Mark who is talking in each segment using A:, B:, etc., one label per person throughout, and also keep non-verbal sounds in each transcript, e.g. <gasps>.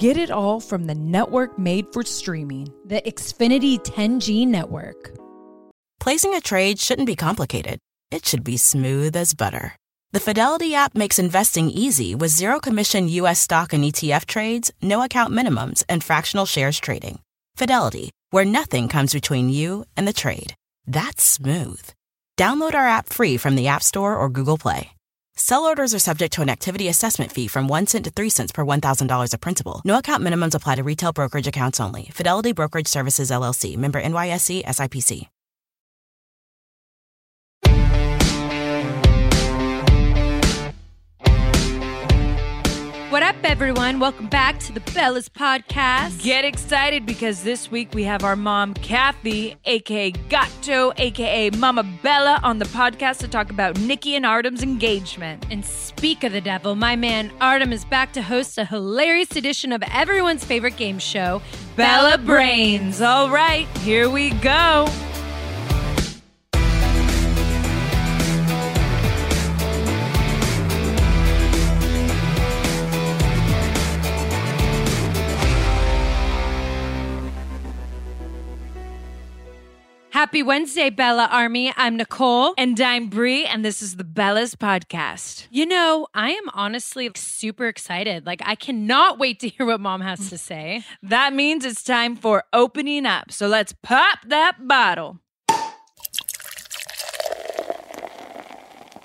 A: Get it all from the network made for streaming.
B: The Xfinity 10G network.
C: Placing a trade shouldn't be complicated. It should be smooth as butter. The Fidelity app makes investing easy with zero commission US stock and ETF trades, no account minimums, and fractional shares trading. Fidelity, where nothing comes between you and the trade. That's smooth. Download our app free from the App Store or Google Play. Sell orders are subject to an activity assessment fee from 1 cent to 3 cents per $1,000 of principal. No account minimums apply to retail brokerage accounts only. Fidelity Brokerage Services LLC, member NYSE SIPC.
B: What up, everyone? Welcome back to the Bellas Podcast.
A: Get excited because this week we have our mom, Kathy, aka Gato, aka Mama Bella, on the podcast to talk about Nikki and Artem's engagement.
B: And speak of the devil, my man Artem is back to host a hilarious edition of everyone's favorite game show,
A: Bella Brains. All right, here we go.
B: Happy Wednesday, Bella Army. I'm Nicole.
A: And I'm Brie, and this is the Bellas Podcast.
B: You know, I am honestly super excited. Like, I cannot wait to hear what mom has to say.
A: That means it's time for opening up. So let's pop that bottle.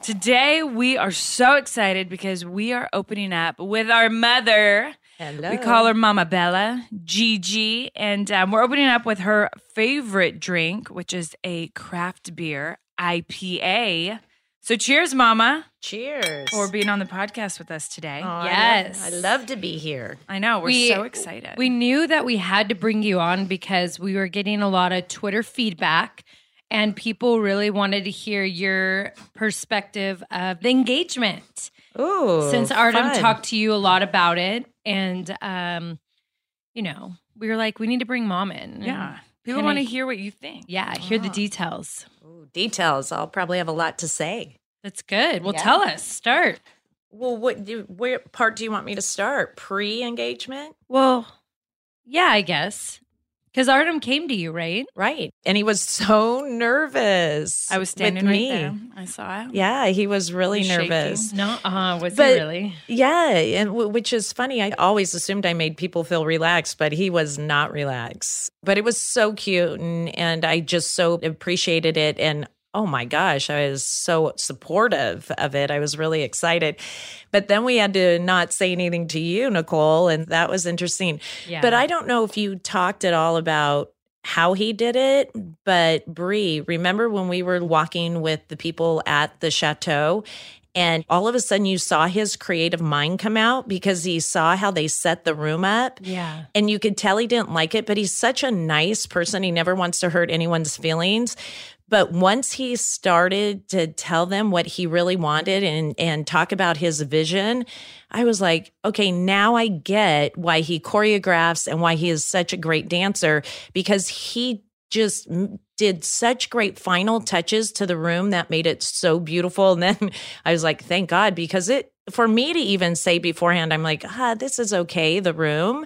A: Today, we are so excited because we are opening up with our mother.
D: Hello.
A: We call her Mama Bella, Gigi, and um, we're opening up with her favorite drink, which is a craft beer IPA. So, cheers, Mama,
D: Cheers.
A: for being on the podcast with us today.
D: Oh, I
B: Yes.
D: love- I love to be here.
A: I know we're
B: We-
A: so excited.
B: We knew that we had to bring you on because we were getting a lot of Twitter feedback and people really wanted to hear your perspective of the engagement.
D: Ooh.
B: Since Artem
D: fun.
B: talked to you a lot about it and um you know, we were like we need to bring mom in.
A: yeah, people want to hear what you think.
B: Yeah, hear
D: Ah.
B: the details.
D: Ooh, details. I'll probably have a lot to say.
B: That's good. Well,
D: Yeah.
B: tell us. Start.
D: Well, what do, where part do you want me to start? Pre-engagement?
B: Well, yeah, I guess. Cuz Artem came to you, right?
D: Right. And he was so nervous.
A: I was standing
D: with
A: right
D: me.
A: there. I saw it.
D: Yeah, he was really
A: Was shaking.
D: nervous.
B: No, uh, was
D: But-
B: he really?
D: Yeah, and w- which is funny. I always assumed I made people feel relaxed, but he was not relaxed. But it was so cute, and and I just so appreciated it. And oh my gosh, I was so supportive of it. I was really excited. But then we had to not say anything to you, Nicole, and that was interesting.
B: Yeah.
D: But I don't know if you talked at all about how he did it. But Brie, remember when we were walking with the people at the chateau? And all of a sudden, you saw his creative mind come out because he saw how they set the room up.
B: Yeah.
D: And you could tell he didn't like it, but he's such a nice person. He never wants to hurt anyone's feelings. But once he started to tell them what he really wanted and and talk about his vision, I was like, okay, now I get why he choreographs and why he is such a great dancer because he just did such great final touches to the room that made it so beautiful. <laughs> And then I was like, thank God, because it for me to even say beforehand, I'm like, ah, this is okay, the room.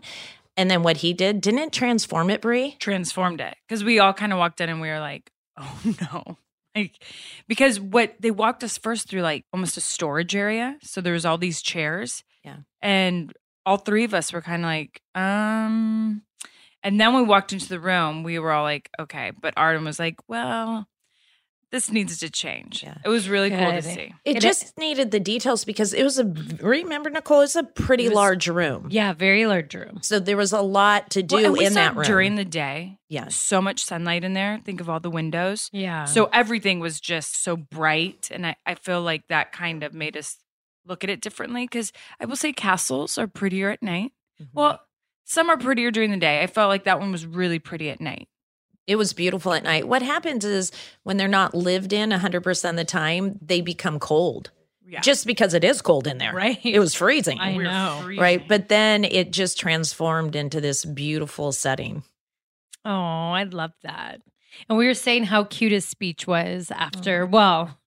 D: And then what he did, didn't transform it, Brie?
A: transformed it because we all kind of walked in and we were like, <laughs> oh no. Like, because what they walked us first through like almost a storage area. So there was all these chairs.
D: Yeah.
A: And all three of us were kind of like, um, and then we walked into the room. We were all like, okay. But Artem was like, well, this needs to change.
D: Yeah.
A: It was really cool to see.
D: It,
B: It-
D: just needed the details because it was a remember Nicole, it's a pretty
B: It was-
D: large room.
B: Yeah, very large room.
D: So there was a lot to do
A: Well,
D: in that room.
A: during the day.
D: Yeah,
A: So much sunlight in there. Think of all the windows.
B: Yeah.
A: So everything was just so bright. And I, I feel like that kind of made us look at it differently because I will say castles are prettier at night.
D: Mm-hmm.
A: Well, some are prettier during the day. I felt like that one was really pretty at night.
D: It was beautiful at night. What happens is when they're not lived in 100% of the time, they become cold.
A: Yeah.
D: Just because it is cold in there.
B: Right.
D: It was freezing.
B: I know.
D: Right. But then it just transformed into this beautiful setting.
B: Oh, I love that. And we were saying how cute his speech was after. Oh. Well,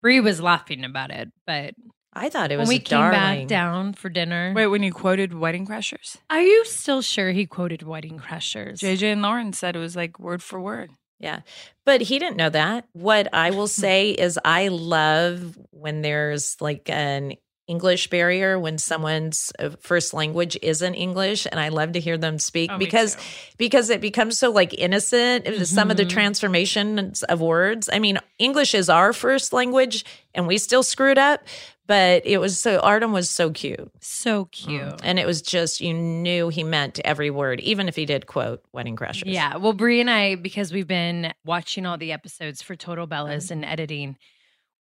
B: Brie was laughing about it, but
D: I thought it
B: when
D: was
B: we came
D: darling.
B: back down for dinner,
A: Wait, when you quoted Wedding Crashers,
B: are you still sure he quoted Wedding Crashers?
A: JJ and Lauren said it was like word for word.
D: Yeah. But he didn't know that. What I will <laughs> say is I love when there's like an English barrier when someone's uh, first language isn't English and I love to hear them speak
A: Oh,
D: because because it becomes so like innocent some of the
B: Mhm.
D: transformations of words. I mean, English is our first language and we still screwed up, but it was so Artem was so cute.
B: So cute.
D: And it was just you knew he meant every word even if he did quote Wedding Crashers.
B: Yeah. Well, Brie and I, because we've been watching all the episodes for Total Bellas and editing,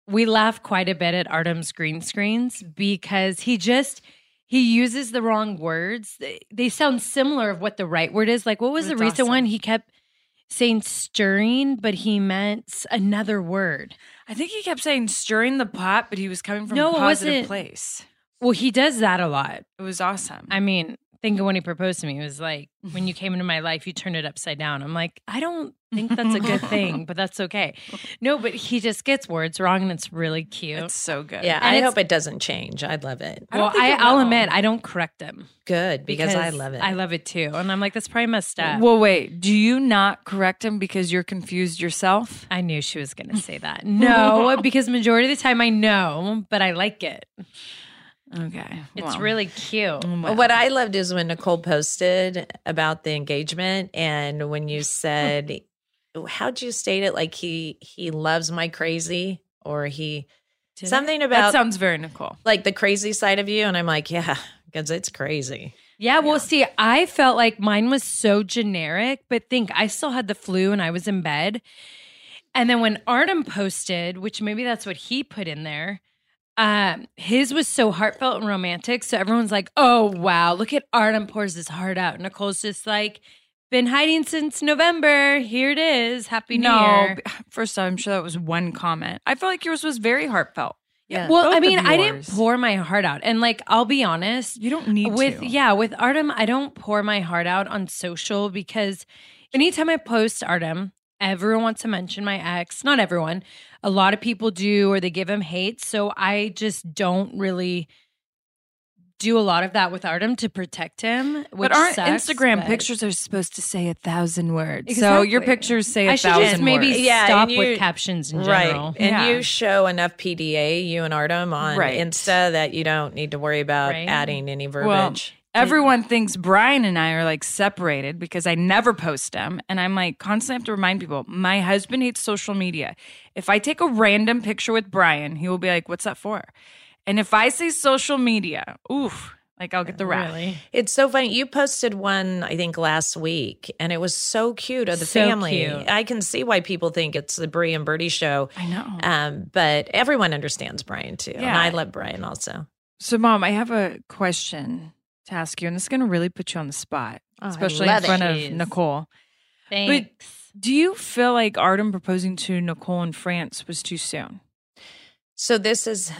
B: we laugh quite a bit at Artem's green screens because he just he uses the wrong words. They, they sound similar of what the right word is. Like what was the recent
A: awesome.
B: one? He kept saying stirring, but he meant another word.
A: I think he kept saying stirring the pot, but he was coming from
B: No,
A: a
B: it
A: positive
B: wasn't.
A: place.
B: Well, he does that a lot.
A: It was awesome.
B: I mean, think of when he proposed to me. It was like, when you <laughs> came into my life, you turned it upside down. I'm like, I don't think that's a good thing, <laughs> but that's okay. No, but he just gets words wrong and it's really cute.
A: it's so good.
D: Yeah,
B: And
D: I hope it doesn't change. I love it.
A: I don't
B: well,
A: think
B: I,
A: it
B: I'll admit, I don't correct him
D: Good because, I love it.
B: I love it too. And I'm like, that's probably messed up.
A: Well, wait. Do you not correct him because you're confused yourself?
B: I knew she was going to say that. <laughs> No, because majority of the time I know, but I like it.
A: Okay.
B: It's
A: well,
B: really cute.
A: well.
D: what I loved is when Nicole posted about the engagement and when you said, how'd you state it? Like he he loves my crazy or he
B: Did
D: something
A: that
D: about That
A: sounds very Nicole.
D: like the crazy side of you. And I'm like, yeah, because it's crazy.
B: Yeah, well, see, I felt like mine was so generic, but think I still had the flu and I was in bed. And then when Artem posted, which maybe that's what he put in there, um, his was so heartfelt and romantic. So everyone's like, oh, wow, look at Artem pours his heart out. Nicole's just like, been hiding since November. Here it is. Happy New
A: no,
B: Year.
A: b- <sighs> first I'm sure that was one comment. I feel like yours was very heartfelt.
D: Yeah.
B: Well,
A: both
B: I mean, I didn't
A: yours.
B: pour my heart out. And like, I'll be honest,
A: You don't need
B: with
A: to.
B: yeah with artem i don't pour my heart out on social because anytime i post artem everyone wants to mention my ex not everyone a lot of people do or they give him hate so i just don't really do a lot of that with artem to protect him which
A: But aren't
B: sucks,
A: Instagram
B: but-
A: pictures are supposed to say a thousand words? So your pictures say a
B: i should
A: thousand
B: just maybe
A: words.
D: Yeah,
B: stop
D: you-
B: with captions in general
D: Right. And
A: Yeah.
D: you show enough PDA, you and Artem on
A: Right.
D: Insta that you don't need to worry about
B: Right.
D: adding any
A: Well,
D: verbiage.
A: Everyone thinks Bryan and I are like separated because I never post them. And I'm like constantly have to remind people my husband hates social media. If I take a random picture with Bryan, he will be like, What's that for? And if I say social media, oof, like I'll get the wrath.
B: really
D: It's so funny. You posted one, I think, last week, and it was so cute of the
B: So
D: family.
B: cute.
D: I can see why people think it's the Brie and Birdie show.
A: I know.
D: Um, but everyone understands Bryan too. And I love Bryan also.
A: So, mom, I have a question to ask you, and this is going to really put you on the spot,
D: Oh,
A: especially in
D: love it.
A: front of Nicole.
B: thanks
A: Do you feel like Artem proposing to Nicole in France was too soon?
D: So this is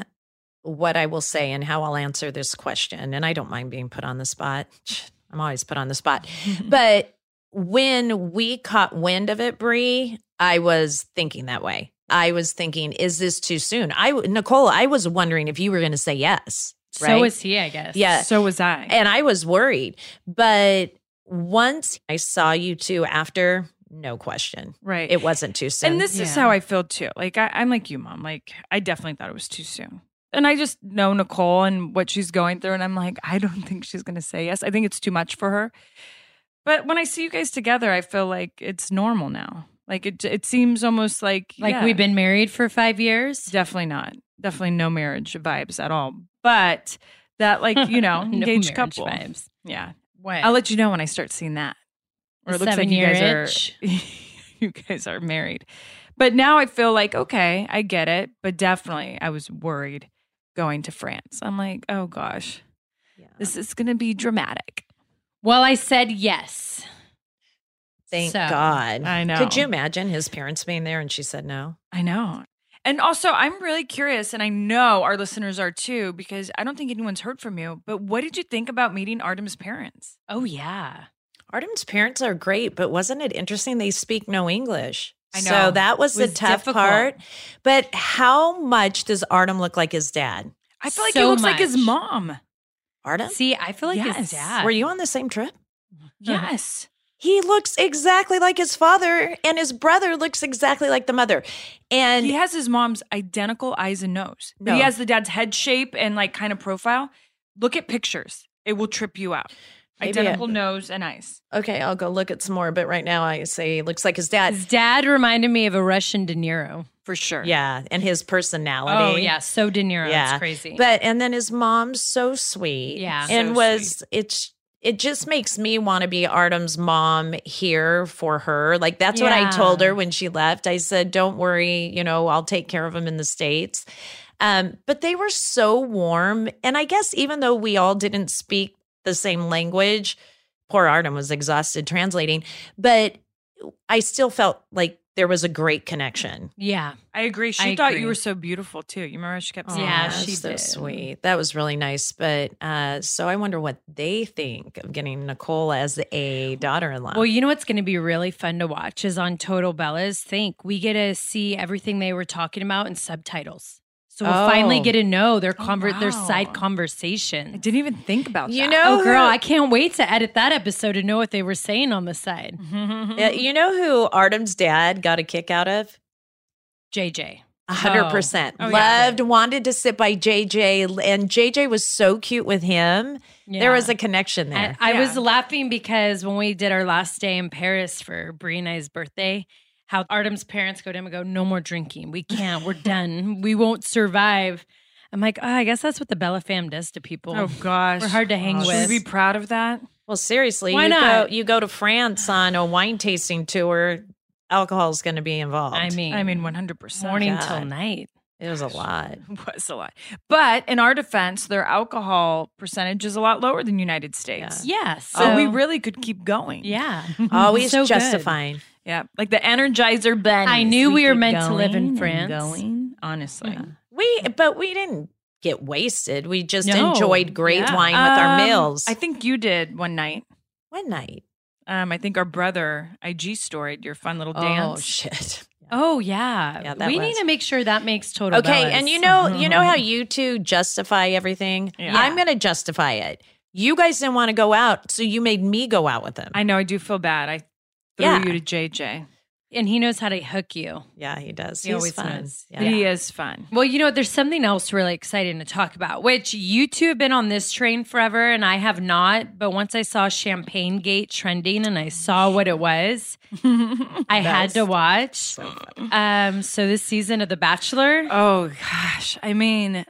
D: what I will say and how I'll answer this question. And I don't mind being put on the spot. <laughs> I'm always put on the spot. <laughs> but when we caught wind of it, Brie, I was thinking that way. I was thinking, is this too soon? I Nicole, I was wondering if you were going to say yes.
B: So was he i guess
D: Yeah.
A: So was I.
D: and I was worried. But once I saw you two after, no question,
A: right.
D: it wasn't too soon.
A: And this is how I feel too. Like I, I'm like you, mom. Like I definitely thought it was too soon. And I just know Nicole and what she's going through, and I'm like, I don't think she's gonna say yes. I think it's too much for her. But when I see you guys together, I feel like it's normal now. Like it it seems almost like
B: Like
A: yeah,
B: we've been married for five years.
A: definitely not. Definitely no marriage vibes at all. But that like, you know, <laughs> engaged
B: marriage
A: couple.
B: vibes.
A: Yeah.
B: What?
A: I'll let you know when I start seeing that. Or it looks like you
B: seven-year
A: guys are <laughs> you guys are married. But now I feel like, okay, I get it. But definitely I was worried going to France. I'm like, oh gosh, this is gonna be dramatic.
B: well, I said yes.
D: Thank
B: So,
D: God.
A: I know.
D: Could you imagine his parents being there and she said no?
A: I know. And also, I'm really curious, and I know our listeners are too, because I don't think anyone's heard from you. But what did you think about meeting Artem's parents?
B: Oh yeah.
D: Artem's parents are great, but wasn't it interesting? They speak no English.
A: I know.
D: So that was,
B: was
D: the tough
B: difficult.
D: part. But how much does Artem look like his dad?
A: I feel like
B: So
A: he looks like his mom.
D: Artem?
B: See, I feel like
A: Yes.
B: his dad.
D: Were you on the same trip?
A: Yes.
D: He looks exactly like his father, and his brother looks exactly like the mother. And
A: he has his mom's identical eyes and nose. But he has the dad's head shape and like kind of profile. Look at pictures. It will trip you out.
D: Maybe I-
A: Identical nose and eyes.
D: okay, I'll go look at some more. But right now, I say he looks like his dad.
B: His dad reminded me of a Russian De Niro.
A: For sure.
D: Yeah, and his personality.
B: Oh yeah, so De Niro.
D: Yeah.
B: It's crazy.
D: But and then his mom's so sweet.
B: Yeah.
D: And
A: So
D: was it's it just makes me want to be Artem's mom here for her. Like that's what I told her when she left. I said, "Don't worry, you know, I'll take care of him in the states." Um, but they were so warm, and I guess even though we all didn't speak the same language, poor Artem was exhausted translating, but I still felt like there was a great connection.
B: yeah.
A: I agree. She
B: I
A: thought
B: agree.
A: you were so beautiful too. You remember she kept saying
B: Yeah,
A: that?
B: she
D: so
B: did.
D: sweet. That was really nice. But uh, so I wonder what they think of getting Nicole as a daughter-in-law.
B: Well, you know what's going to be really fun to watch is on Total Bellas. Think we get to see everything they were talking about in subtitles. So we'll finally
D: Oh.
B: get to know their
A: Oh,
B: conver- their side conversation.
A: I didn't even think about
D: You
A: that.
D: know-
B: Oh, girl, I can't wait to edit that episode to know what they were saying on the side. Mm-hmm.
D: Yeah, you know who Artem's dad got a kick out of?
B: JJ.
D: A hundred percent.
A: Oh, yeah.
D: Loved, wanted to sit by JJ, and JJ was so cute with him. There was a connection there.
B: I, I was laughing because when we did our last day in Paris for Brie and I's birthday, how Artem's parents go to him and go, "No more drinking. We can't. We're done. We won't survive." I'm like, oh, I guess that's what the Bella fam does to people.
A: Oh gosh.
B: We're hard to hang
A: Should
B: with.
A: we be proud of that?
D: well, seriously,
B: Why
D: you
B: not?
D: go you go to France on a wine tasting tour. Alcohol is going to be involved.
B: I mean,
A: I mean, 100%.
B: morning
D: God.
B: till night.
D: it was a lot. <laughs>
A: It was a lot. But in our defense, their alcohol percentage is a lot lower than United States.
B: Yes.
A: So we really could keep going.
B: yeah.
D: Always <laughs>
B: So good.
D: Justifying.
A: Yeah. Like the Energizer Ben.
B: I knew we were meant to live in France.
A: Going, honestly.
D: We, but we didn't get wasted. We just
B: No.
D: enjoyed great
B: Yeah.
D: wine with our
A: Um,
D: meals.
A: I think you did one night.
D: One night.
A: Um, I think our brother IG storied your fun little
D: Oh
A: dance.
D: Oh shit.
B: Oh yeah.
D: Yeah, that
B: we
D: was-
B: need to make sure that makes total.
D: Okay,
B: Bellas.
D: and you know, you know how <laughs> you two justify everything.
A: Yeah.
D: I'm going to justify it. You guys didn't want to go out, so you made me go out with him.
A: I know. I do feel bad. I threw
D: Yeah.
A: you to JJ.
B: and he knows how to hook you.
D: yeah, he does.
B: He
D: He's
B: always
D: fun.
B: does.
D: Yeah.
A: He is fun.
B: Well, you know, there's something else really exciting to talk about, which you two have been on this train forever and I have not. But once I saw Champagne Gate trending and I saw what it was, <laughs> I had to watch. um, so this season of The Bachelor,
A: Oh gosh. I mean,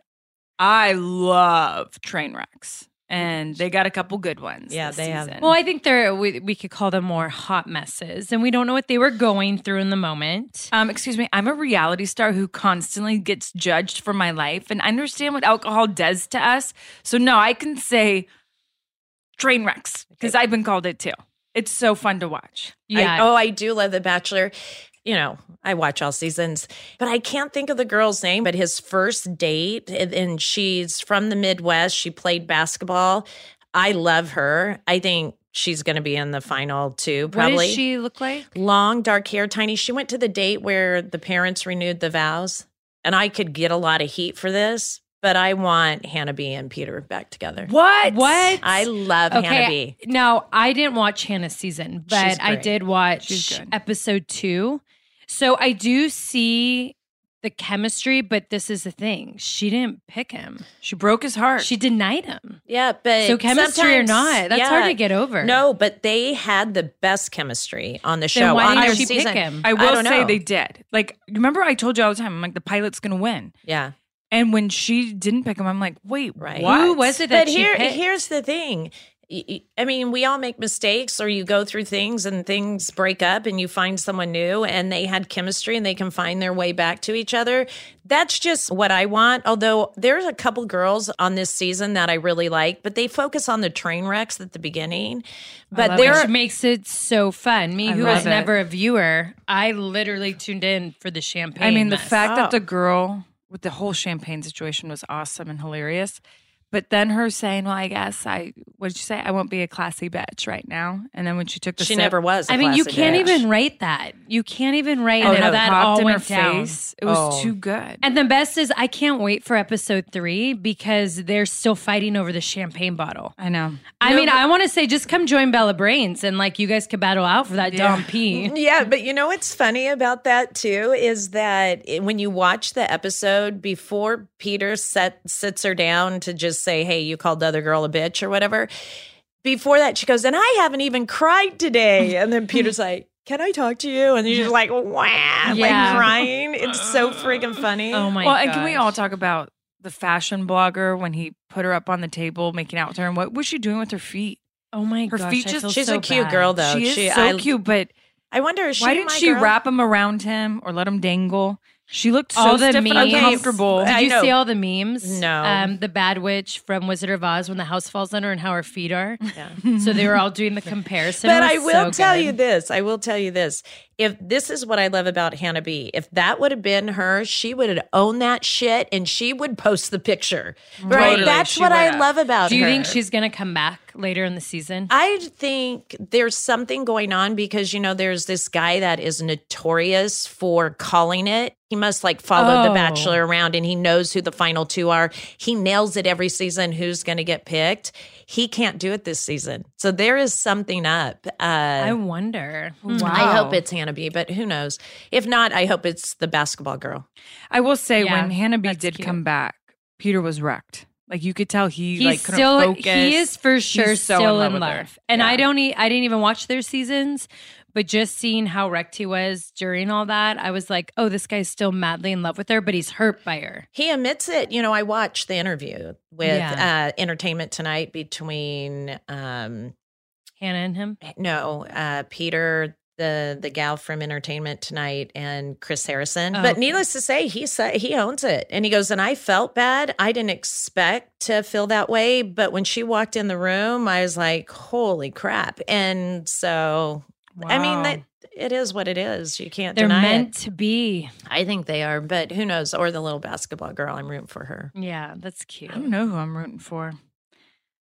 A: I love train wrecks. And they got a couple good ones.
D: Yeah,
A: this
D: they have.
A: season.
B: well, I think they're we, we could call them more hot messes, and we don't know what they were going through in the moment.
A: Um, excuse me, I'm a reality star who constantly gets judged for my life and I understand what alcohol does to us. So no, I can say train wrecks because I've been called it too. It's so fun to watch.
B: Yeah.
D: I, oh, I do love The Bachelor. You know, I watch all seasons, but I can't think of the girl's name. But his first date, and, and she's from the Midwest. She played basketball. I love her. I think she's going to be in the final too. Probably.
B: What does she look like?
D: long dark hair tiny she went to the date where the parents renewed the vows and i could get a lot of heat for this but i want hannah b and peter back together
A: What?
B: What?
D: i love hannah b
B: Now, I didn't watch Hannah's season, but I did watch episode two. So I do see the chemistry, but this is the thing. She didn't pick him.
A: She broke his heart.
B: She denied him.
D: Yeah, but
B: So chemistry or not, that's hard to get over.
D: No, but they had the best chemistry on the show.
B: Then why didn't
D: their
B: she pick him?
A: I will
D: don't
A: say
D: know.
A: they did. Like, remember I told you all the time, I'm like, the pilot's gonna win.
D: Yeah,
A: And when she didn't pick him, I'm like, wait,
D: Right.
A: what?
B: Who was it that
D: but
B: she
D: here,
B: picked?
D: here's the thing. Y- y- I mean, we all make mistakes, or you go through things and things break up, and you find someone new, and they had chemistry, and they can find their way back to each other. That's just what I want. Although there's a couple girls on this season that I really like, but they focus on the train wrecks at the beginning. But
B: Which
D: they're
B: makes it so fun. Me,
A: I
B: who was
A: it.
B: never a viewer, I literally tuned in for the champagne.
A: I mean, the
B: mess.
A: fact that
D: Oh.
A: the girl with the whole champagne situation was awesome and hilarious. But then her saying, "Well, I guess I what did you say? I won't be a classy bitch right now." And then when she took the
D: she
A: sip,
D: never was. I
B: I mean, you can't even write that. You can't even write
A: oh,
B: how
A: no,
B: that
A: hopped
B: all
A: in
B: went
A: her
B: down.
A: face. It was
D: Oh.
A: too good.
B: And the best is, I can't wait for episode three because they're still fighting over the champagne bottle.
A: I know.
B: I mean, I want to say, just come join Bella Brains and like you guys could battle out for that
A: Yeah.
B: Dom P. <laughs>
D: Yeah, but you know what's funny about that too is that when you watch the episode before Peter set sits her down to just say, "Hey, you called the other girl a bitch" or whatever. Before that, she goes, "And I haven't even cried today." And then Peter's <laughs> like, "Can I talk to you?" And you're just like, "Wow!"
B: Yeah.
D: Like crying. It's so freaking <gasps> funny.
B: Oh my
A: well,
B: god!
A: and can we all talk about the fashion blogger when he put her up on the table making out with her, and what was she doing with her feet?
B: Oh my God.
A: Her
B: gosh,
A: feet
B: I
A: just-
B: feel
D: She's
B: so
D: a cute
B: bad.
D: girl, though.
A: she is
D: she-
A: so
D: I-
A: cute, but
D: I wonder, is she
A: why didn't
D: my
A: she
D: girl?
A: wrap him around him or let him dangle? She looked so
B: All the
A: stiff and
B: memes.
A: uncomfortable.
B: Did you see all the memes?
D: No.
B: Um, the bad witch from Wizard of Oz when the house falls on her and how her feet are.
D: Yeah. <laughs>
B: so they were all doing the comparison.
D: But I will
B: so
D: tell
B: good.
D: you this. I will tell you this. If this is what I love about Hannah B, if that would have been her, she would have owned that shit and she would post the picture. Right?
A: Totally,
D: That's
A: she
D: what I
A: have.
D: love about
B: Do you
D: her.
B: think she's gonna come back later in the season?
D: I think there's something going on because you know there's this guy that is notorious for calling it. He must like follow
B: Oh.
D: the Bachelor around and he knows who the final two are. He nails it every season who's going to get picked. He can't do it this season. So there is something up. Uh,
B: I wonder. Hmm.
D: I hope it's Hannah B, but who knows? If not, I hope it's the basketball girl.
A: I will say
B: Yeah,
A: when Hannah B did
B: cute.
A: come back, Peter was wrecked. Like you could tell he
B: He's
A: like
B: still
A: focus.
B: he is for sure
A: He's so
B: still
A: in
B: in
A: love
B: love,
A: with her.
B: and I don't e- I didn't even watch their seasons, but just seeing how wrecked he was during all that, I was like, oh, this guy's still madly in love with her, but he's hurt by her.
D: He admits it. You know, I watched the interview with
B: Yeah.
D: uh, Entertainment Tonight between um,
B: Hannah and him.
D: no uh, Peter, the the gal from Entertainment Tonight, and Chris Harrison.
B: Oh,
D: but
B: okay.
D: needless to say, he said he owns it, and he goes, and I felt bad. I didn't expect to feel that way, but when she walked in the room, I was like, holy crap! And so, I mean that. It is what it is. You can't
B: They're
D: deny
B: meant
D: it.
B: to be.
D: I think they are, but who knows? Or the little basketball girl. I'm rooting for her.
B: Yeah, that's cute.
A: I don't know who I'm rooting for.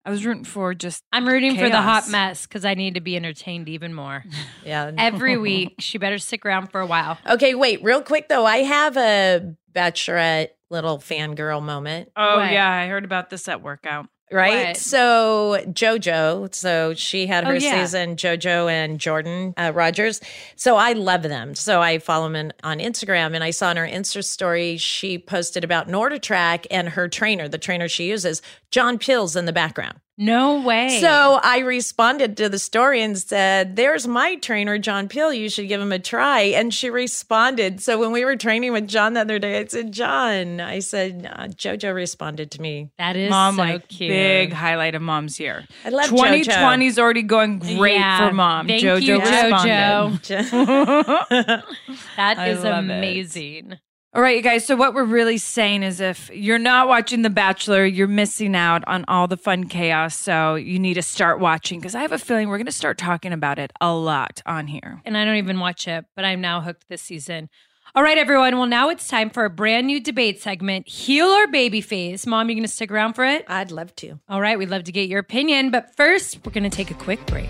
A: I was rooting for just
B: I'm rooting for the hot mess because I need to be entertained even more. <laughs>
D: Yeah.
B: Every <laughs> week, she better stick around for a while.
D: Okay, wait, real quick though. I have a bachelorette little fangirl moment,
A: Oh
B: What?
A: yeah, I heard about this at workout.
D: Right?
B: What?
D: So JoJo, so she had
B: Oh,
D: her
B: yeah.
D: season, JoJo and Jordan uh, Rodgers. So I love them. So I follow them in, on Instagram, and I saw in her Insta story she posted about NordicTrack and her trainer, the trainer she uses, John Pills in the background.
B: No way.
D: So I responded to the story and said, There's my trainer, John Peel. You should give him a try. And she responded. So when we were training with John the other day, I said, John, I said, uh, JoJo responded to me.
B: that is
A: Mom,
B: so
A: like
B: cute.
A: big highlight of mom's year.
D: I love
A: 2020 is already going great
B: Yeah.
A: for mom.
B: Thank
A: Jojo
B: you,
A: responded.
B: JoJo. <laughs> that is
A: amazing. it.
B: Amazing.
A: All right, you guys. So what we're really saying is, if you're not watching The Bachelor, you're missing out on all the fun chaos. So you need to start watching because I have a feeling we're going to start talking about it a lot on here.
B: And I don't even watch it, but I'm now hooked this season. All right, everyone. Well, now it's time for a brand new debate segment, Heel or Baby Face. Mom, you're going to stick around for it?
D: I'd love to.
B: All right, we'd love to get your opinion, but first, we're going to take a quick break.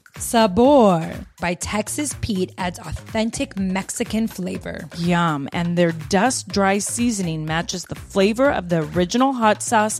B: Sabor by Texas Pete adds authentic Mexican flavor.
A: Yum. And their dust dry seasoning matches the flavor of the original hot sauce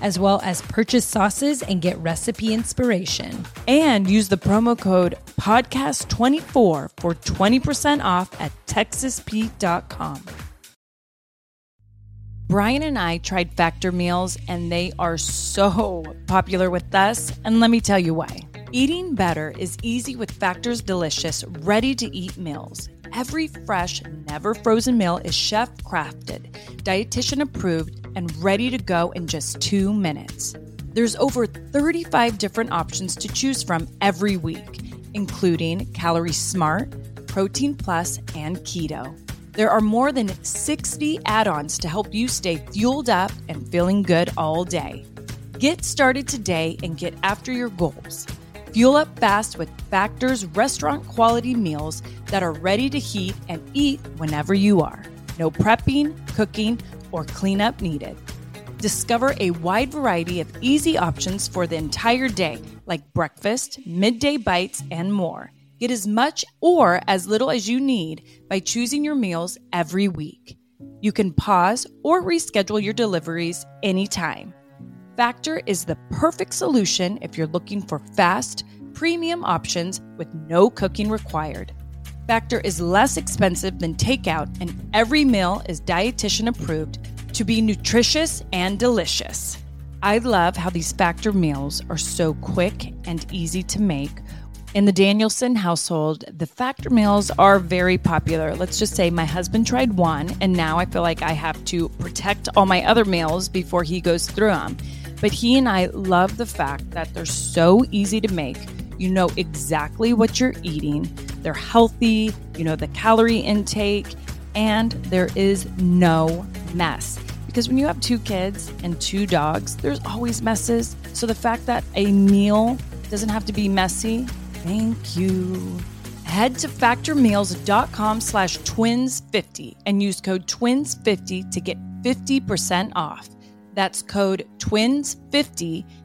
B: as well as purchase sauces and get recipe inspiration.
A: And use the promo code podcast24 for 20% off at texaspete.com. Bryan and I tried Factor meals and they are so popular with us. And let me tell you why. Eating better is easy with Factor's delicious, ready to eat meals. Every fresh, never frozen meal is chef crafted, dietitian approved, and ready to go in just two minutes. There's over 35 different options to choose from every week, including Calorie Smart, Protein Plus, and Keto. There are more than 60 add ons to help you stay fueled up and feeling good all day. Get started today and get after your goals. Fuel up fast with Factor's restaurant quality meals that are ready to heat and eat whenever you are. No prepping, cooking, or cleanup needed. Discover a wide variety of easy options for the entire day, like breakfast, midday bites, and more. Get as much or as little as you need by choosing your meals every week. You can pause or reschedule your deliveries anytime. Factor is the perfect solution if you're looking for fast, premium options with no cooking required. Factor is less expensive than takeout, and every meal is dietitian approved to be nutritious and delicious. I love how these Factor meals are so quick and easy to make. In the Danielson household, the Factor meals are very popular. Let's just say my husband tried one, and now I feel like I have to protect all my other meals before he goes through them. But he and I love the fact that they're so easy to make. You know exactly what you're eating, they're healthy, you know the calorie intake, and there is no mess. Because when you have two kids and two dogs, there's always messes. So the fact that a meal doesn't have to be messy, thank you. Head to factormeals.com slash twins50 and use code twins50 to get 50% off. That's code TWINS50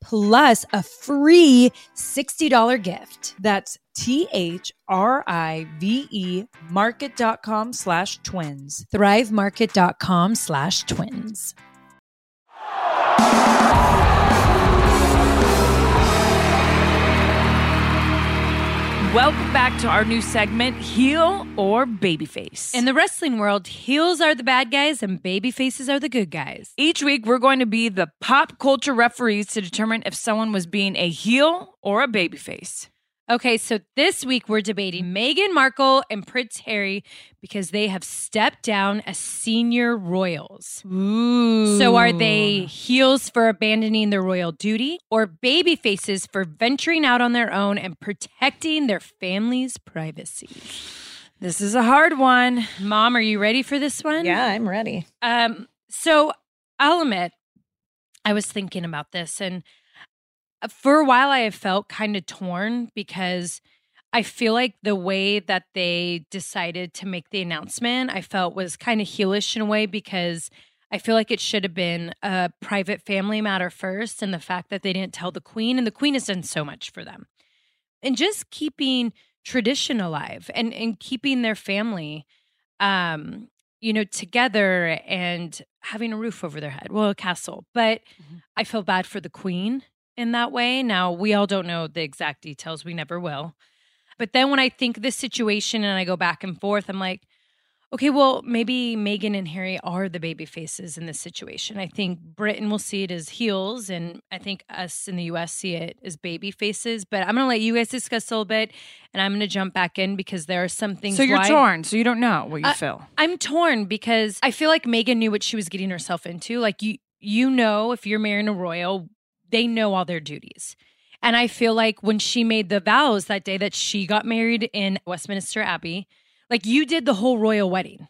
E: plus a free $60 gift.
F: That's T H R I V E market.com slash twins.
E: Thrivemarket.com slash twins.
A: Welcome back to our new segment, Heel or Babyface.
B: In the wrestling world, heels are the bad guys and baby faces are the good guys.
A: Each week, we're going to be the pop culture referees to determine if someone was being a heel or a babyface.
B: Okay, so this week we're debating Meghan Markle and Prince Harry because they have stepped down as senior royals.
A: Ooh.
B: So are they heels for abandoning their royal duty or baby faces for venturing out on their own and protecting their family's privacy?
A: This is a hard one.
B: Mom, are you ready for this one?
D: Yeah, I'm ready.
B: Um, so I'll admit, I was thinking about this, and for a while, I have felt kind of torn because I feel like the way that they decided to make the announcement, I felt was kind of heelish in a way because I feel like it should have been a private family matter first, and the fact that they didn't tell the queen, and the queen has done so much for them, and just keeping tradition alive and and keeping their family um you know together and having a roof over their head well a castle but
A: Mhm.
B: i feel bad for the queen in that way now we all don't know the exact details we never will but then when i think this situation and i go back and forth i'm like okay well maybe Meghan and harry are the baby faces in this situation i think britain will see it as heels and i think us in the us see it as baby faces but i'm gonna let you guys discuss a little bit and i'm gonna jump back in because there are some things
A: So you're
B: why-
A: torn. So you don't know what you
B: Uh,
A: feel.
B: I'm torn because I feel like Meghan knew what she was getting herself into. Like you you know if you're marrying a royal, they know all their duties. And I feel like when she made the vows that day that she got married in Westminster Abbey, like you did the whole royal wedding.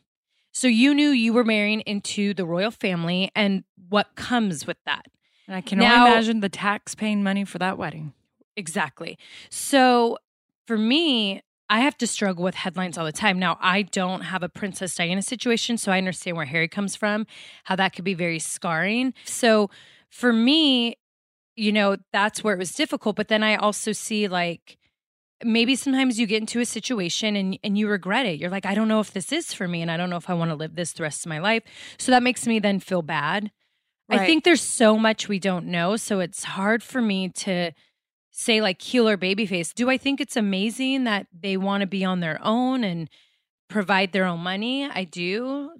B: So you knew you were marrying into the royal family and what comes with that.
A: And I can
B: Now-
A: only imagine the tax paying money for that wedding.
B: Exactly. So for me, I have to struggle with headlines all the time. Now, I don't have a Princess Diana situation, so I understand where Harry comes from, how that could be very scarring. So for me, you know, that's where it was difficult. But then I also see like, maybe sometimes you get into a situation and and you regret it. You're like, I don't know if this is for me and I don't know if I want to live this the rest of my life. So that makes me then feel bad. I think there's so much we don't know, so it's hard for me to say like heel or babyface. Do I think it's amazing that they want to be on their own and provide their own money? I do.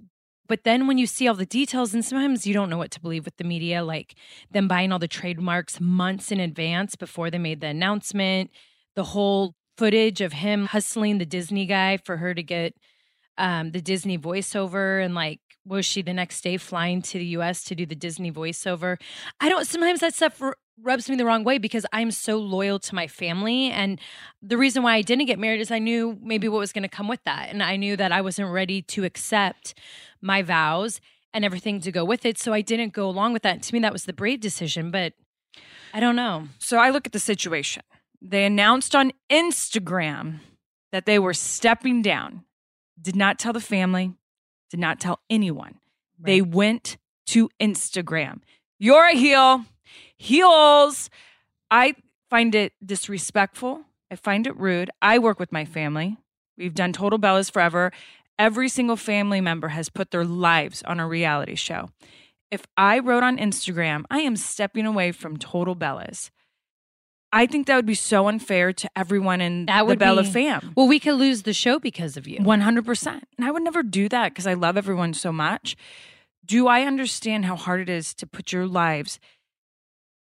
B: But then when you see all the details, and sometimes you don't know what to believe with the media, like them buying all the trademarks months in advance before they made the announcement, the whole footage of him hustling the Disney guy for her to get um, the Disney voiceover and like was she the next day flying to the US to do the Disney voiceover? I don't sometimes that stuff rubs me the wrong way because I'm so loyal to my family and the reason why I didn't get married is I knew maybe what was going to come with that and I knew that I wasn't ready to accept my vows and everything to go with it so I didn't go along with that. To me that was the brave decision, but I don't know.
A: So I look at the situation. They announced on Instagram that they were stepping down, did not tell the family, did not tell anyone. They went to Instagram. You're a heel. Heels. I find it disrespectful. I find it rude. I work with my family. We've done Total Bellas forever. Every single family member has put their lives on a reality show. If I wrote on Instagram, I am stepping away from Total Bellas, I think that would be so unfair to everyone in
B: That
A: the Bella
B: be-
A: fam.
B: Well, we could lose the show because of you.
A: 100%. And I would never do that because I love everyone so much. Do I understand how hard it is to put your lives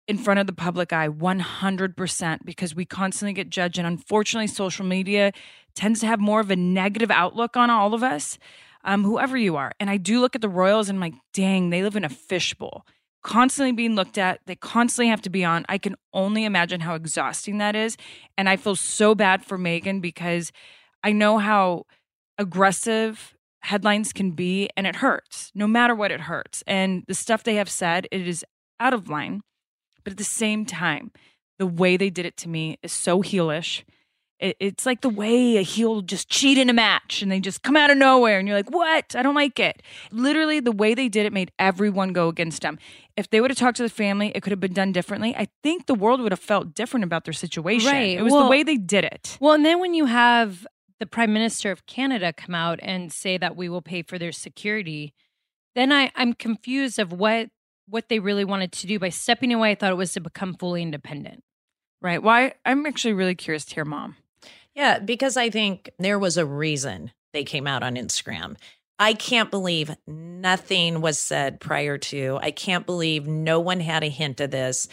A: in front of the public eye 100% because we constantly get judged. And unfortunately, social media tends to have more of a negative outlook on all of us, um, whoever you are. And I do look at the Royals and I'm like, dang, they live in a fishbowl. Constantly being looked at, they constantly have to be on. I can only imagine how exhausting that is. And I feel so bad for Meghan because I know how aggressive headlines can be and it hurts no matter what it hurts and the stuff they have said it is out of line but at the same time the way they did it to me is so heelish. It, it's like the way a heel just cheat in a match and they just come out of nowhere and you're like what? I don't like it. Literally the way they did it made everyone go against them. If they would have talked to the family it could have been done differently. I think the world would have felt different about their situation.
B: Right.
A: it was
B: Well-
A: the way they did it.
B: Well, and then when you have the Prime Minister of Canada come out and say that we will pay for their security, then I, I'm confused of what what they really wanted to do by stepping away. I thought it was to become fully independent.
A: right why i'm actually really curious to hear mom
D: Yeah, because I think there was a reason they came out on Instagram. I can't believe nothing was said prior to. I can't believe no one had a hint of this.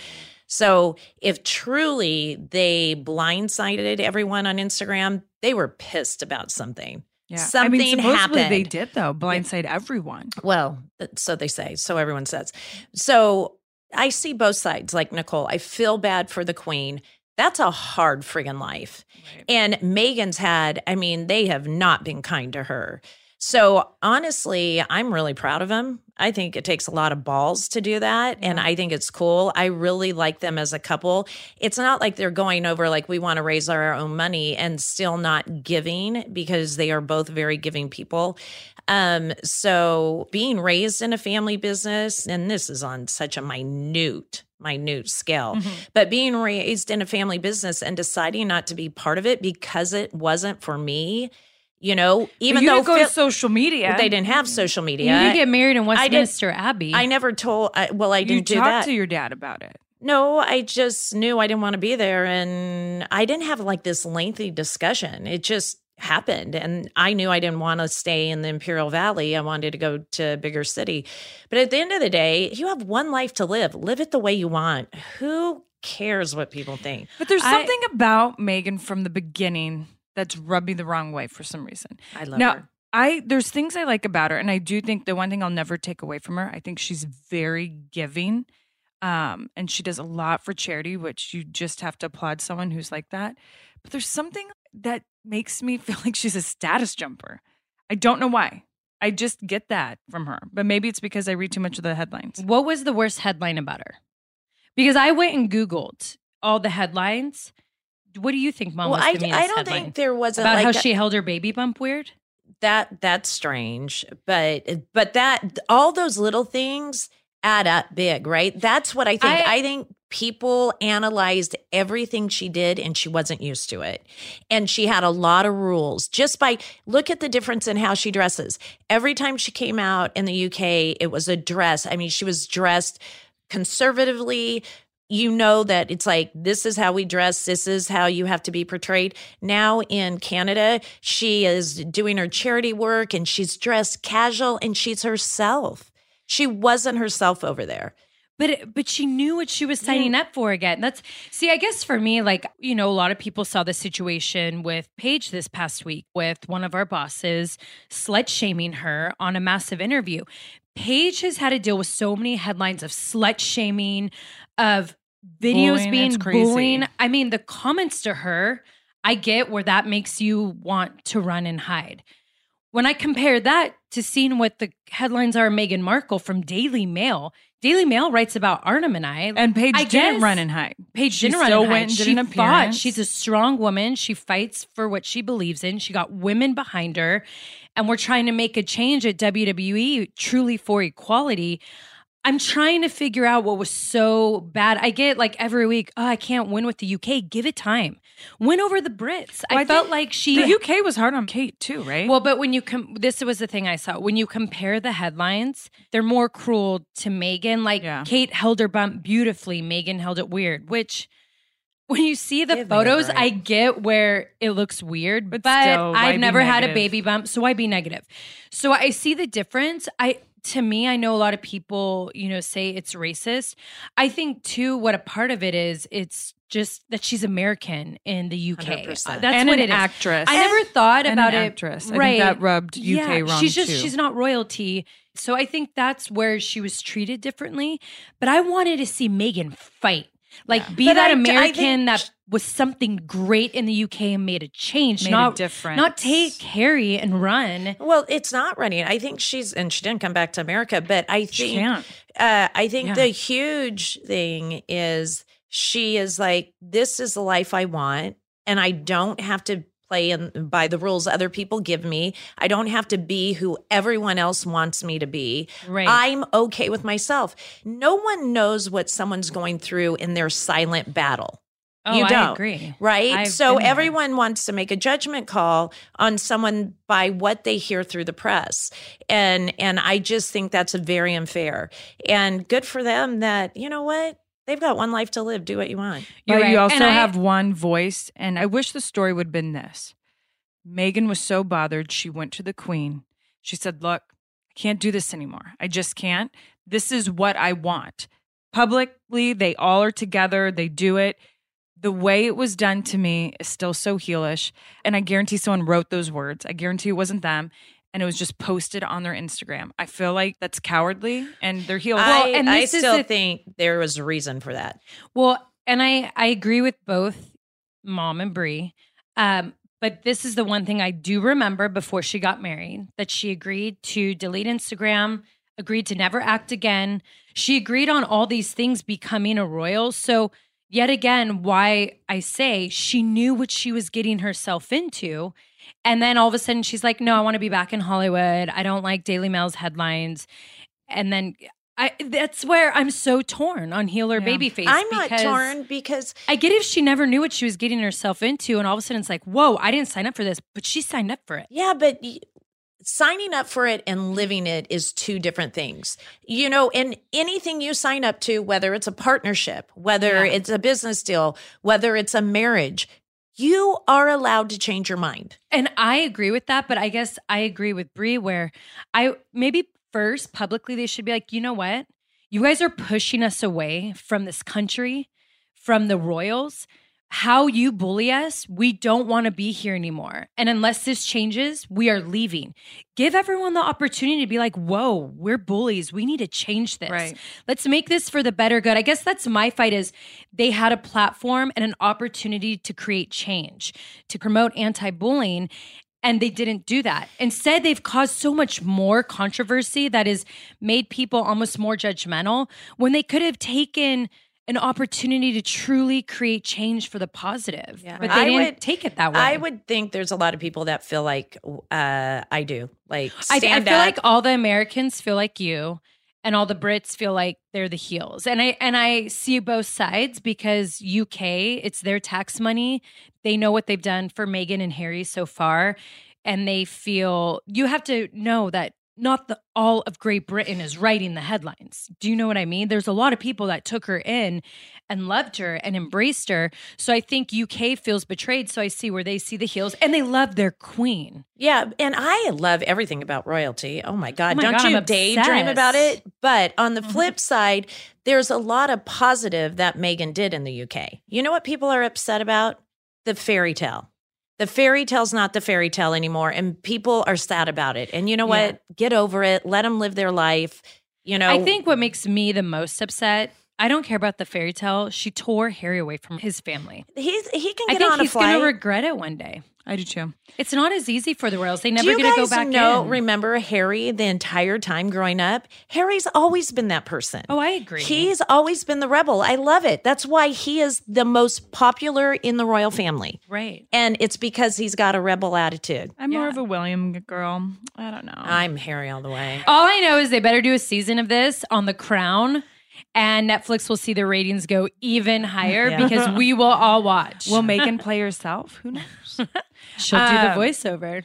D: So, if truly they blindsided everyone on Instagram, they were pissed about something.
A: Yeah.
D: Something
A: I mean, supposedly
D: happened.
A: they did though, blindside everyone.
D: Well, so they say. So everyone says. So I see both sides. Like Nicole, I feel bad for the queen. That's a hard friggin' life. And Meghan's had, I mean, they have not been kind to her. So honestly, I'm really proud of them. I think it takes a lot of balls to do that. And I think it's cool. I really like them as a couple. It's not like they're going over like we want to raise our own money and still not giving because they are both very giving people. Um, so being raised in a family business, and this is on such a minute, minute scale,
A: Mm-hmm.
D: but being raised in a family business and deciding not to be part of it because it wasn't for me, you know, even
A: you
D: though
A: didn't go
D: Phil-
A: to social media,
D: they didn't have social media.
B: You did get married in
D: I
B: Westminster Abbey.
D: I never told. I, well, I
A: You
D: didn't do
A: talked
D: that.
A: to your dad about it.
D: No, I just knew I didn't want to be there. And I didn't have like this lengthy discussion. It just happened. And I knew I didn't want to stay in the Imperial Valley. I wanted to go to a bigger city. But at the end of the day, you have one life to live. Live it the way you want. Who cares what people think?
A: But there's
B: I-
A: something about Meghan from the beginning that's rubbed me the wrong way for some reason.
D: I love
A: now,
D: her.
A: I there's things I like about her, and I do think the one thing I'll never take away from her, I think she's very giving. Um, and she does a lot for charity, which you just have to applaud someone who's like that. But there's something that makes me <laughs> feel like she's a status jumper. I don't know why. I just get that from her. But maybe it's because I read too much of the headlines.
B: what was the worst headline about her? Because I went and Googled all the headlines. What do you think, Mom?
D: well,
B: was
D: I,
B: the
D: I don't think there was a,
B: about
D: like
B: how
D: a-
B: she held her baby bump weird.
D: that that's strange but but that all those little things add up big right? That's what i think.
B: I-
D: i, think people analyzed everything she did and she wasn't used to it. And she had a lot of rules. Just by look at the difference in how she dresses. Every time she came out in the uk it was a dress. I mean she was dressed conservatively you know that it's like this is how we dress this is how you have to be portrayed now in canada she is doing her charity work and she's dressed casual and she's herself she wasn't herself over there
B: But but she knew what she was signing up for again. That's see, I guess for me, like you know, a lot of people saw the situation with Paige this past week with one of our bosses slut shaming her on a massive interview. Paige has had to deal with so many headlines of slut shaming, of videos
A: Bullying,
B: being bullying. I mean, the comments to her, I get where that makes you want to run and hide. When I compare that to seeing what the headlines are, Meghan Markle from Daily Mail. Daily Mail writes about Artem and I.
A: And Paige
B: I
A: didn't run and hide.
B: Paige
A: She
B: didn't run
A: still
B: and hide. She
A: an
B: fought. She's a strong woman. She fights for what she believes in. She got women behind her, and we're trying to make a change at WWE truly for equality. I'm trying to figure out what was so bad. I get like every week, oh, I can't win with the UK. Give it time. Win over the Brits.
A: Well,
B: I,
A: I
B: felt like she
A: The UK was hard on Kate too, right?
B: well, but when you come, this was the thing I saw. When you compare the headlines, they're more cruel to Meghan. Like
A: Yeah.
B: Kate held her bump beautifully, Meghan held it weird, which when you see the
D: Give
B: photos. I get where it looks weird, but,
A: But still,
B: I've never had a baby bump, so why be negative? So I see the difference. I to me, I know a lot of people, you know, say it's racist. I think too, what a part of it is, it's just that she's American in the UK.
D: 100%.
B: That's
A: and
B: what
A: an
B: it is.
A: actress.
B: I never thought
A: And
B: about
A: an
B: it.
A: actress. I
B: right?
A: think that rubbed UK
B: yeah,
A: wrong
B: She's just
A: too.
B: she's not royalty. So I think that's where she was treated differently. But I wanted to see Meghan fight. Like be
D: But
B: that
D: I- I
B: American
D: think-
B: that was something great in the UK and made a change.
A: Made a
B: not
A: difference.
B: Not take Harry and run.
D: Well, it's not running. I think she's and she didn't come back to America, but I think
A: She can't.
D: Uh, I think
A: Yeah.
D: the huge thing is she is like, this is the life I want, and I don't have to play in, by the rules other people give me. I don't have to be who everyone else wants me to be.
B: Right.
D: I'm okay with myself. No one knows what someone's going through in their silent battle.
B: Oh,
D: you don't,
B: agree.
D: right?
B: I've
D: so
B: been there.
D: everyone wants to make a judgment call on someone by what they hear through the press, and and I just think that's very unfair. And good for them that you know what they've got one life to live. Do what you want.
B: You're
A: but
B: right.
A: you also
B: And I-
A: have one voice, and I wish the story would have been this. Meghan was so bothered, she went to the queen. She said, Look, I can't do this anymore. I just can't. This is what I want. Publicly, they all are together, they do it. The way it was done to me is still so heelish. And I guarantee someone wrote those words. I guarantee it wasn't them. And it was just posted on their Instagram. I feel like that's cowardly and they're healed.
D: I,
B: and
D: I still
B: the-
D: think there was a reason for that.
B: Well, and I I agree with both mom and Brie. Um, but this is the one thing I do remember before she got married that she agreed to delete Instagram, agreed to never act again. She agreed on all these things becoming a royal. So yet again, why I say she knew what she was getting herself into. And then all of a sudden she's like, no, I want to be back in Hollywood. I don't like Daily Mail's headlines. And then I that's where I'm so torn on heel or
A: Yeah.
B: babyface.
D: I'm not torn because
B: I get if she never knew what she was getting herself into, and all of a sudden it's like, whoa, I didn't sign up for this, but she signed up for it.
D: Yeah, but y- signing up for it and living it is two different things. You know, and anything you sign up to, whether it's a partnership, whether
B: Yeah.
D: it's a business deal, whether it's a marriage, you are allowed to change your mind.
B: And I agree with that, but I guess I agree with Brie where I maybe first publicly they should be like, you know what? You guys are pushing us away from this country, from the royals. How you bully us, we don't want to be here anymore. And unless this changes, we are leaving. Give everyone the opportunity to be like, whoa, we're bullies. We need to change this.
A: Right.
B: Let's make this for the better good. I guess that's my fight is they had a platform and an opportunity to create change, to promote anti-bullying and they didn't do that. Instead, they've caused so much more controversy that has made people almost more judgmental when they could have taken an opportunity to truly create change for the positive.
D: Yeah.
B: But they
D: I
B: didn't
D: would-
B: take it that way.
D: I would think there's a lot of people that feel like uh, I do. Like,
B: I, I feel
D: up.
B: like all the Americans feel like you, and all the Brits feel like they're the heels. And I and I see both sides because UK, it's their tax money. They know what they've done for Meghan and Harry so far, and they feel you have to know that not the all of Great Britain is writing the headlines. Do you know what I mean? There's a lot of people that took her in and loved her and embraced her. So I think UK feels betrayed. So I see where they see the heels and they love their queen.
D: Yeah, and I love everything about royalty. Oh my God.
B: Oh my
D: Don't
B: God,
D: you daydream about it? But on
B: Mm-hmm.
D: the flip side, there's a lot of positive that Meghan did in the UK. You know what people are upset about? The fairy tale. The fairy tale's not the fairy tale anymore, and people are sad about it. And you know
B: Yeah.
D: what? Get over it. Let them live their life. You know,
B: I think what makes me the most upset, I don't care about the fairy tale. She tore Harry away from his family.
D: he's he can
B: I
D: get
B: think
D: on a
B: he's
D: flight.
B: to regret it one day.
A: I do too.
B: It's not as easy for the royals. They never get to go
D: guys
B: back
D: know? Remember Harry the entire time growing up? Harry's always been that person.
B: oh, I agree.
D: He's always been the rebel. I love it. That's why he is the most popular in the royal family.
B: right.
D: And it's because he's got a rebel attitude.
A: I'm more of a William girl. I don't know.
D: I'm Harry all the way.
B: All I know is they better do a season of this on The Crown, and Netflix will see the ratings go even higher <laughs>
D: Yeah.
B: because we will all watch.
A: Will Meghan play herself? Who knows? <laughs>
B: She'll do the
A: Um,
B: voiceover.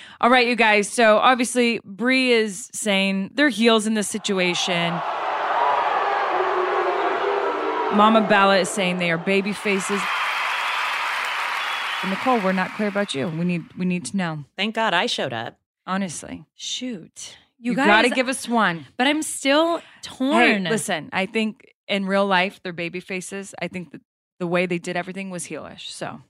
B: <laughs>
A: All right, you guys. So obviously, Brie is saying they're heels in this situation. Mama Bella is saying they are baby faces. Nicole, we're not clear about you. We need we need to know.
D: Thank God I showed up.
A: Honestly.
B: Shoot.
A: You,
B: You,
A: gotta give us one.
B: but I'm still
A: Hey,
B: torn.
A: listen, I think in real life they're baby faces. I think that the way they did everything was heelish. So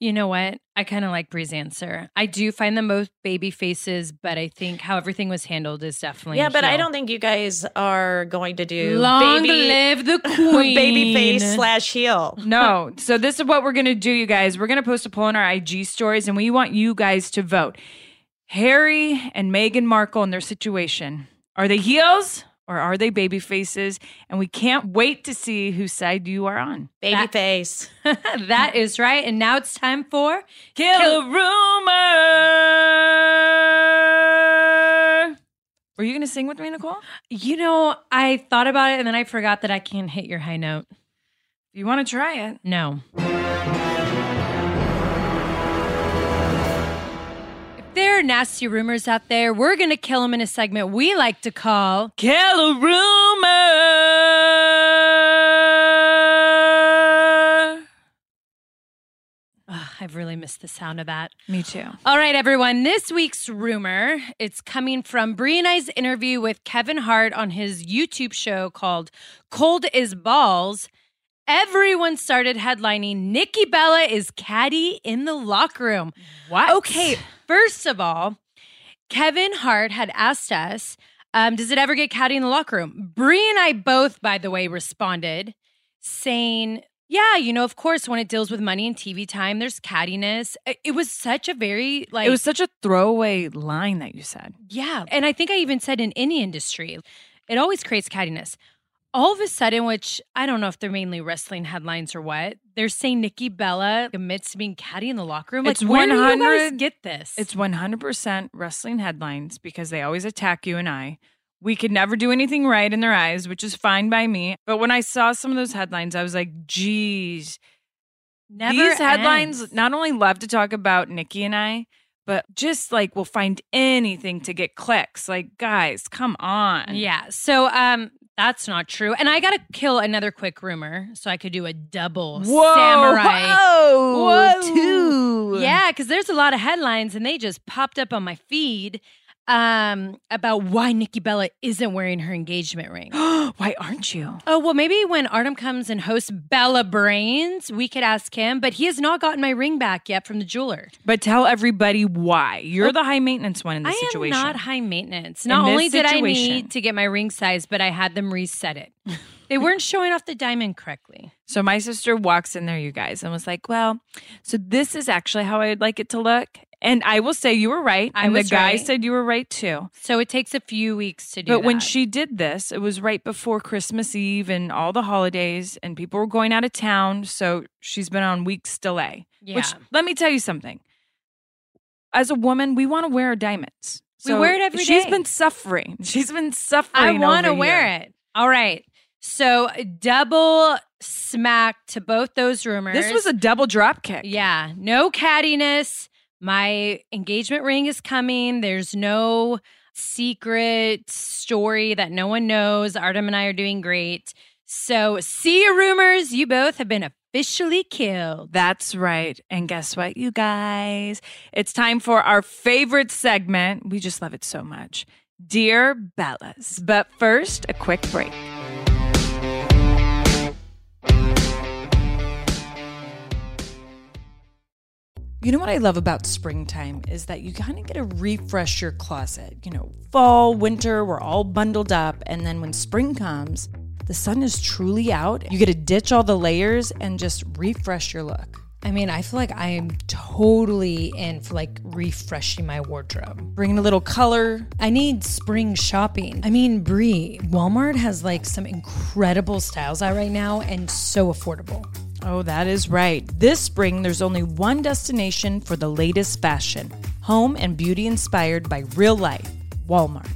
B: You know what? I kind of like Brie's answer. I do find them both baby faces, but I think how everything was handled is definitely
D: Yeah, but I don't think you guys are going to do
B: Long
D: baby,
B: live the queen. <laughs>
D: baby face slash heel.
A: No. so this is what we're gonna do, you guys. We're gonna post a poll in our IG stories, and we want you guys to vote. Harry and Meghan Markle and their situation. Are they heels or are they baby faces? And we can't wait to see whose side you are on.
D: Baby
B: That-
D: face. <laughs>
B: that is right. And now it's time for
A: Kill, a rumor. Were you gonna sing with me, Nicole?
B: You know, I thought about it and then I forgot that I can't hit your high note.
A: Do you want to try it?
B: No. There are nasty rumors out there, we're going to kill them in a segment we like to call
A: Kill a rumor.
B: Ugh, I've really missed the sound of that.
A: Me too.
B: All right, everyone. This week's rumor, it's coming from Brie and I's interview with Kevin Hart on his YouTube show called Cold as Balls. Everyone started headlining Nikki Bella is catty in the locker room.
A: What?
B: Okay, first of all, Kevin Hart had asked us, um, does it ever get catty in the locker room? Brie and I both, by the way, responded saying, yeah, you know, of course, when it deals with money and TV time, there's cattiness. It was such a very like
A: it was such a throwaway line that you said.
B: yeah. And I think I even said in any industry, it always creates cattiness. All of a sudden, which I don't know if they're mainly wrestling headlines or what, they're saying Nikki Bella admits to being catty in the locker room.
A: It's
B: like, where do you guys
A: 100
B: get this?
A: It's 100% wrestling headlines because they always attack you and I. We could never do anything right in their eyes, which is fine by me. But when I saw some of those headlines, I was like, geez,
B: Never
A: these headlines
B: ends.
A: not only love to talk about Nikki and I, but just like we'll find anything to get clicks. Like, guys, come on.
B: Yeah. So um that's not true. And I gotta kill another quick rumor so I could do a double
A: Whoa.
B: samurai.
A: Whoa.
B: Whoa.
A: Two.
B: Yeah, because there's a lot of headlines and they just popped up on my feed um about why Nikki Bella isn't wearing her engagement ring. <gasps>
A: Why aren't you?
B: Oh, well, maybe when Artem comes and hosts Bella Brains, we could ask him, but he has not gotten my ring back yet from the jeweler.
A: But tell everybody why. You're
B: Oh,
A: the high maintenance one in this
B: I
A: situation.
B: am not high maintenance. Not only did I need to get my ring size, but I had them reset it. <laughs> they weren't showing off the diamond correctly.
A: So my sister walks in there, you guys, and was like, "Well, so this is actually how I'd like it to look." And I will say you were right,
B: I
A: and the guy
B: right.
A: said you were right too.
B: So it takes a few weeks to do
A: But when she did this, it was right before Christmas Eve and all the holidays, and people were going out of town. So she's been on weeks delay.
B: yeah.
A: Which let me tell you something. As a woman, we want to wear diamonds.
B: We wear it every day. <laughs>
A: She's been suffering. She's been suffering.
B: I want to wear
A: here.
B: it. All right. So double smack to both those rumors.
A: This was a double drop kick.
B: Yeah, no cattiness. My engagement ring is coming. There's no secret story that no one knows. Artem and I are doing great. So, see your rumors. You both have been officially killed.
A: That's right. And guess what, you guys? It's time for our favorite segment. We just love it so much. Dear Bellas. But first, a quick break. You know what I love about springtime is that you kind of get to refresh your closet. You know, fall, winter, we're all bundled up. And then when spring comes, the sun is truly out. You get to ditch all the layers and just refresh your look.
E: I mean, I feel like I am totally in for like refreshing my wardrobe.
A: Bringing a little color.
E: I need spring shopping. I mean, Brie, Walmart has like some incredible styles out right now and so affordable.
A: Oh, that is right. This spring, there's only one destination for the latest fashion home and beauty inspired by real life Walmart.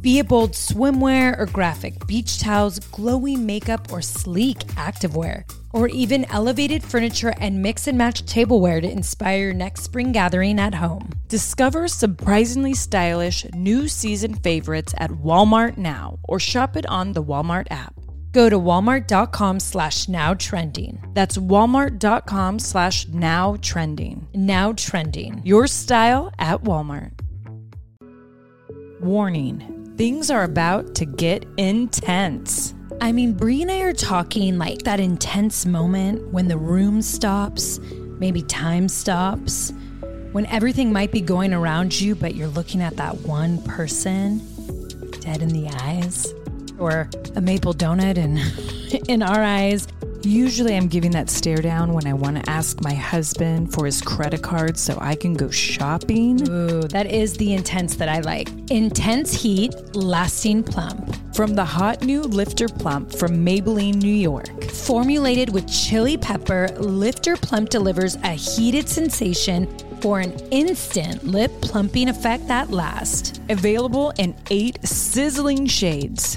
E: Be it bold swimwear or graphic beach towels, glowy makeup or sleek activewear, or even elevated furniture and mix and match tableware to inspire your next spring gathering at home.
A: Discover surprisingly stylish new season favorites at Walmart now or shop it on the Walmart app.
B: Go to walmart.com slash now trending.
A: That's walmart.com slash now trending.
B: Now trending.
A: Your style at Walmart. Warning things are about to get intense.
B: I mean, Brie and I are talking like that intense moment when the room stops, maybe time stops, when everything might be going around you, but you're looking at that one person dead in the eyes or a maple donut in <laughs> in our eyes.
A: Usually, I'm giving that stare down when I want to ask my husband for his credit card so I can go shopping.
B: Ooh, that is the intense that I like. Intense heat, lasting plump.
A: From the hot new Lifter Plump from Maybelline, New York.
B: Formulated with chili pepper, Lifter Plump delivers a heated sensation for an instant lip plumping effect that lasts.
A: Available in eight sizzling shades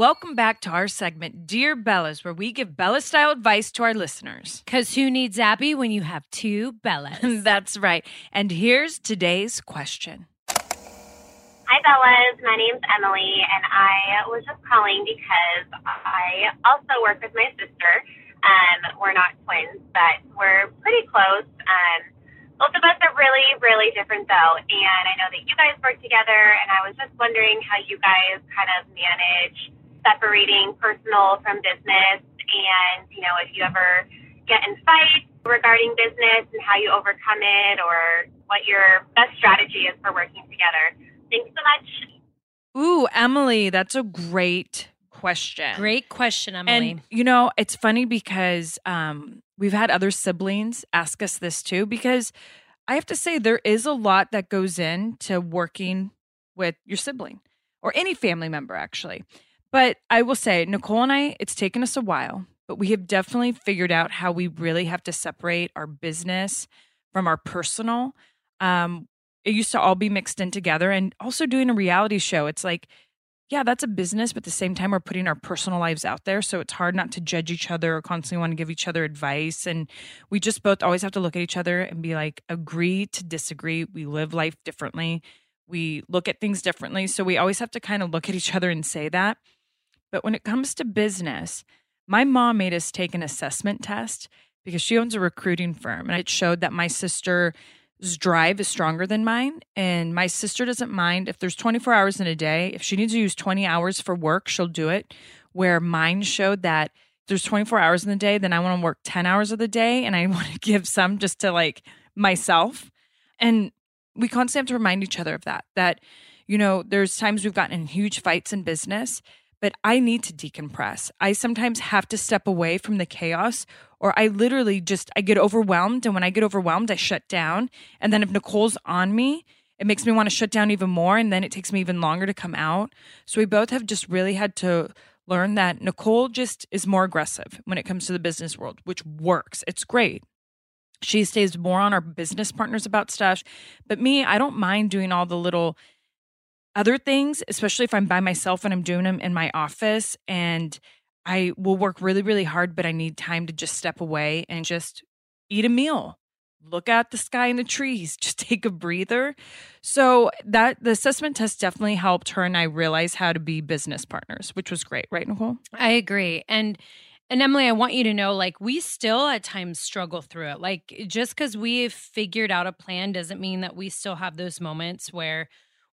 G: Welcome back to our segment, Dear Bellas, where we give Bella style advice to our listeners.
H: Because who needs Abby when you have two Bellas? <laughs>
G: That's right. And here's today's question.
I: Hi, Bellas. My name's Emily, and I was just calling because I also work with my sister. Um, we're not twins, but we're pretty close. Um, both of us are really, really different, though. And I know that you guys work together, and I was just wondering how you guys kind of manage separating personal from business, and you know, if you ever get in fights regarding business and how you overcome it, or what your best strategy is for working together. Thanks so much.
G: Ooh, Emily, that's a great question.
H: Great question, Emily.
G: And you know, it's funny because um, we've had other siblings ask us this too. Because I have to say, there is a lot that goes into working with your sibling or any family member, actually. But I will say, Nicole and I, it's taken us a while, but we have definitely figured out how we really have to separate our business from our personal. Um, it used to all be mixed in together, and also doing a reality show. It's like
A: yeah, that's a business, but at the same time, we're putting our personal lives out there. So it's hard not to judge each other or constantly want to give each other advice. And we just both always have to look at each other and be like, agree to disagree. We live life differently, we look at things differently. So we always have to kind of look at each other and say that. But when it comes to business, my mom made us take an assessment test because she owns a recruiting firm and it showed that my sister's drive is stronger than mine. And my sister doesn't mind if there's 24 hours in a day. If she needs to use 20 hours for work, she'll do it. Where mine showed that there's 24 hours in the day, then I want to work 10 hours of the day and I <laughs> want to give some just to like myself. And we constantly have to remind each other of that, that, you know, there's times we've gotten in huge fights in business, but I need to decompress. I sometimes have to step away from the chaos or I literally just I get overwhelmed and when I get overwhelmed I shut down and then if Nicole's on me it makes me want to shut down even more and then it takes me even longer to come out. So we both have just really had to learn that Nicole just is more aggressive when it comes to the business world, which works. It's great. She stays more on our business partners about stuff. But me, I don't mind doing all the little other things, especially if I'm by myself and I'm doing them in my office. And I will work really, really hard, but I need time to just step away and just eat a meal, look at the sky and the trees, <laughs> just take a breather. So that the assessment test definitely helped her and I realize how to be business partners, which was great, right, Nicole?
B: I agree. And and Emily, I want you to know like we still at times struggle through it. Like just cuz we've figured out a plan doesn't mean that we still have those moments where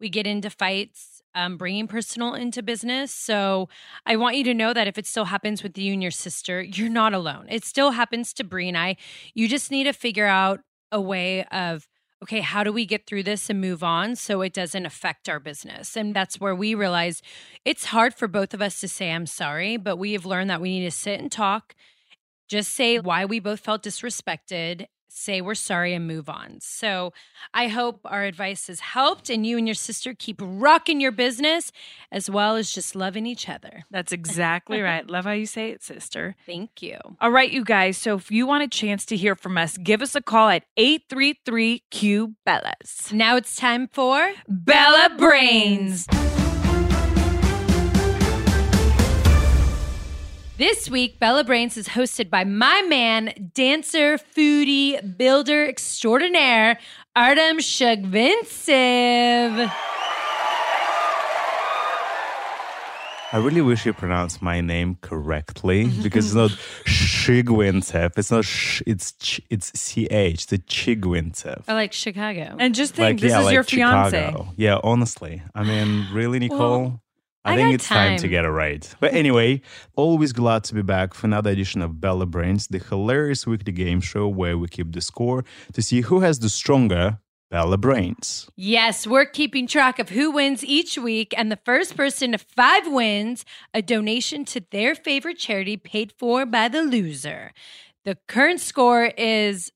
B: we get into fights, um, bringing personal into business. So I want you to know that if it still happens with you and your sister, you're not alone. It still happens to Brie and I. You just need to figure out a way of okay, how do we get through this and move on so it doesn't affect our business? And that's where we realize it's hard for both of us to say, I'm sorry, but we have learned that we need to sit and talk, just say why we both felt disrespected, say we're sorry and move on. So I hope our advice has helped and you and your sister keep rocking your business as well as just loving each other.
A: That's <laughs> exactly right. Love how you say it, sister.
B: Thank you.
A: All right, you guys. So if you want a chance to hear from us, give us a call at 833 Q Bellas.
B: Now it's time for
A: Bella Brains.
B: This week, Bella Brains is hosted by my man, dancer, foodie, builder extraordinaire, Artem Shugvintsev.
J: I really wish you pronounced my name correctly <laughs> because it's not Shigwintsev. It's not sh, it's ch, it's ch. The Chigvintsev.
B: I like Chicago.
A: And just think,
J: Like
A: this
J: yeah,
A: is
J: like
A: your fiance.
J: Chicago. Yeah, honestly. I mean, really, Nicole. I
B: I
J: think it's time. to get it right. But anyway, always glad to be back for another edition of Bella Brains, the hilarious weekly game show where we keep the score to see who has the stronger Bella Brains.
B: Yes, we're keeping track of who wins each week, and the first person to five wins a donation to their favorite charity paid for by the loser. The current score is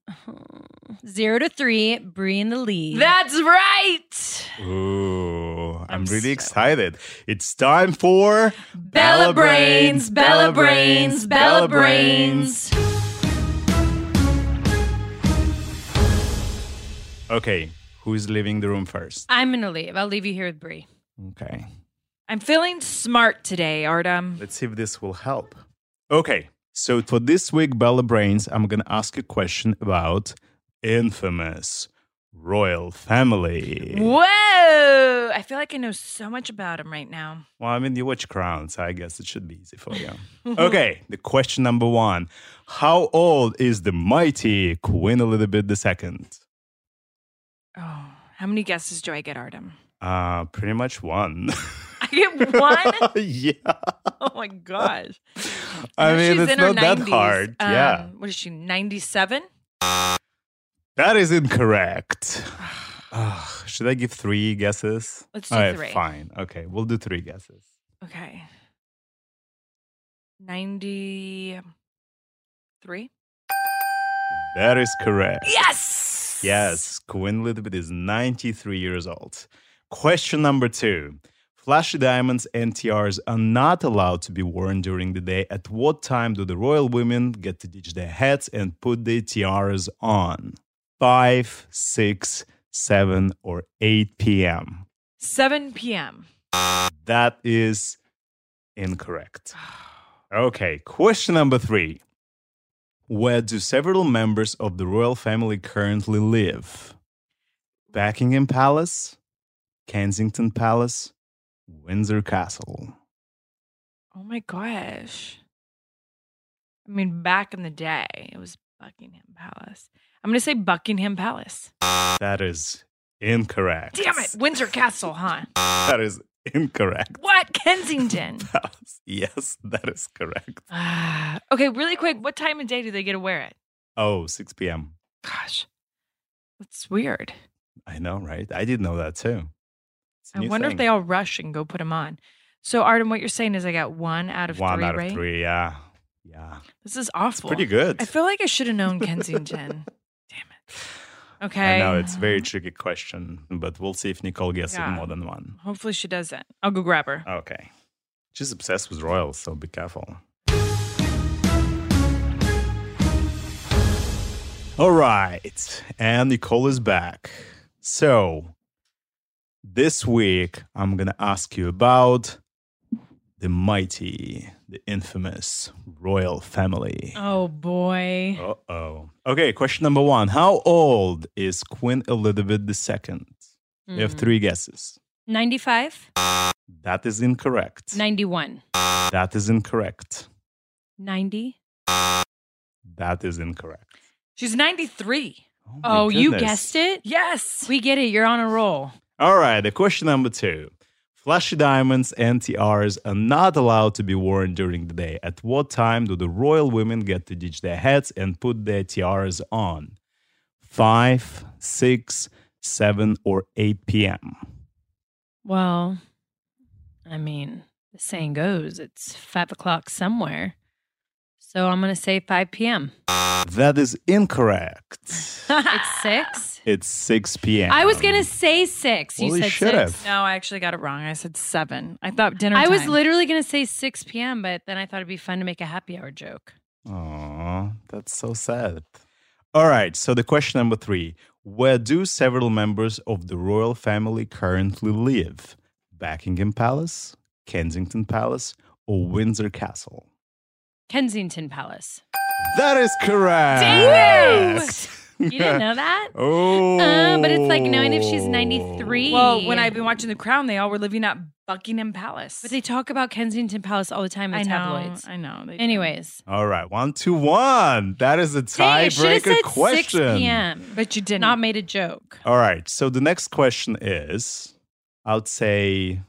B: zero to three, Brie in the lead.
A: That's right.
J: Ooh, I'm,
A: I'm
J: really
A: so-
J: excited. It's time for
A: Bella Brains, Bella Brains, Bella Brains.
J: Okay, who's leaving the room first?
B: I'm gonna leave. I'll leave you here with Brie.
J: Okay,
A: I'm feeling smart today, Artem.
J: let's see if this will help. Okay, so for this week, Bella Brains, I'm gonna ask a question about infamous royal family.
A: Whoa! I feel like I know so much about him right now.
J: Well, I mean, you watch Crown, so I guess it should be easy for you. <laughs> okay, the question number one How old is the mighty Queen Elizabeth II?
A: Oh, how many guesses do I get, Artem?
J: Uh, pretty much one.
A: I get one. <laughs>
J: yeah.
A: oh my gosh!
J: I mean,
A: she's
J: it's
A: in her
J: that
A: 90s.
J: hard. yeah.
A: Um, What is she? Ninety-seven.
J: That is incorrect. <sighs> Should I give three guesses?
A: Let's do
J: All right,
A: three.
J: Fine. Okay, we'll do three guesses.
A: Okay. Ninety-three.
J: That is correct.
A: Yes.
J: Yes, Queen Elizabeth is 93 years old. Question number two. Flashy diamonds and tiaras are not allowed to be worn during the day. At what time do the royal women get to ditch their hats and put their tiaras on? 5, 6, 7, or 8 p.m.?
A: Seven p.m.
J: That is incorrect. Okay, question number three. Where do several members of the royal family currently live? Buckingham Palace, Kensington Palace, Windsor Castle.
A: Oh my gosh. I mean, back in the day, it was Buckingham Palace. I'm going to say Buckingham Palace.
J: That is incorrect.
A: Damn it. Windsor Castle, huh?
J: That is incorrect.
A: What? Kensington. <laughs>
J: Palace. Yes, that is correct. <sighs>
A: Okay, really quick. What time of day do they get to wear it?
J: Oh, 6 p.m.
A: Gosh, that's weird.
J: I know, right? I didn't know that too. It's
A: I wonder if they all rush and go put them on. So, Artem, what you're saying is I got one out of
J: One
A: three,
J: out of three, yeah. Yeah.
A: This is awful.
J: Pretty good.
A: I feel like I should have known Kensington. <laughs> Damn it. Okay.
J: I know it's a very tricky question, but we'll see if Nicole gets
A: Yeah.
J: it more than one.
A: Hopefully she doesn't. I'll go grab her.
J: Okay. She's obsessed with royals, so be careful. All right. And Nicole is back. So, this week, I'm going to ask you about the mighty, the infamous royal family.
B: Oh boy.
J: Uh oh. Okay, question number one How old is Queen Elizabeth II? You have three guesses.
B: 95,
J: That is incorrect.
B: 91,
J: That is incorrect.
B: 90.
J: That is incorrect.
A: She's 93.
J: my
B: Oh, you guessed it?
A: Yes.
B: We get it. You're on a roll.
J: All right, the question number two. Flashy diamonds and tiaras are not allowed to be worn during the day. At what time do the royal women get to ditch their hats and put their tiaras on? 5, 6, 7, or 8 p.m.?
B: Well, I mean, the saying goes it's five o'clock somewhere. So I'm going to say 5 p.m.
J: That is incorrect. <laughs>
B: It's six.
J: it's 6 p.m.
B: I was going to say six. You
J: Well, you
B: said
J: should
B: six.
J: have.
A: No, I actually got it wrong. I said seven. I thought dinner
B: I was literally going to say 6 p.m., but then I thought it'd be fun to make a happy hour joke.
J: Aw, that's so sad. All right, so the question number three Where do several members of the royal family currently live? Buckingham Palace, Kensington Palace, or Windsor Castle?
B: Kensington Palace.
J: That is correct.
B: Dang it! You didn't know that? <laughs>
J: oh.
B: Uh, but it's like knowing if she's 93.
A: Well, when I've been watching The Crown, they all were living at Buckingham Palace.
B: But they talk about Kensington Palace all the time in
A: I
B: the
A: know.
B: tabloids.
A: I know. they do.
B: Anyways.
J: All right, one to one. That is a
B: Dang, I should have
J: tiebreaker question.
B: 6 p.m.
A: But you didn't.
B: Not made a joke.
J: All right. So the next question is I would say,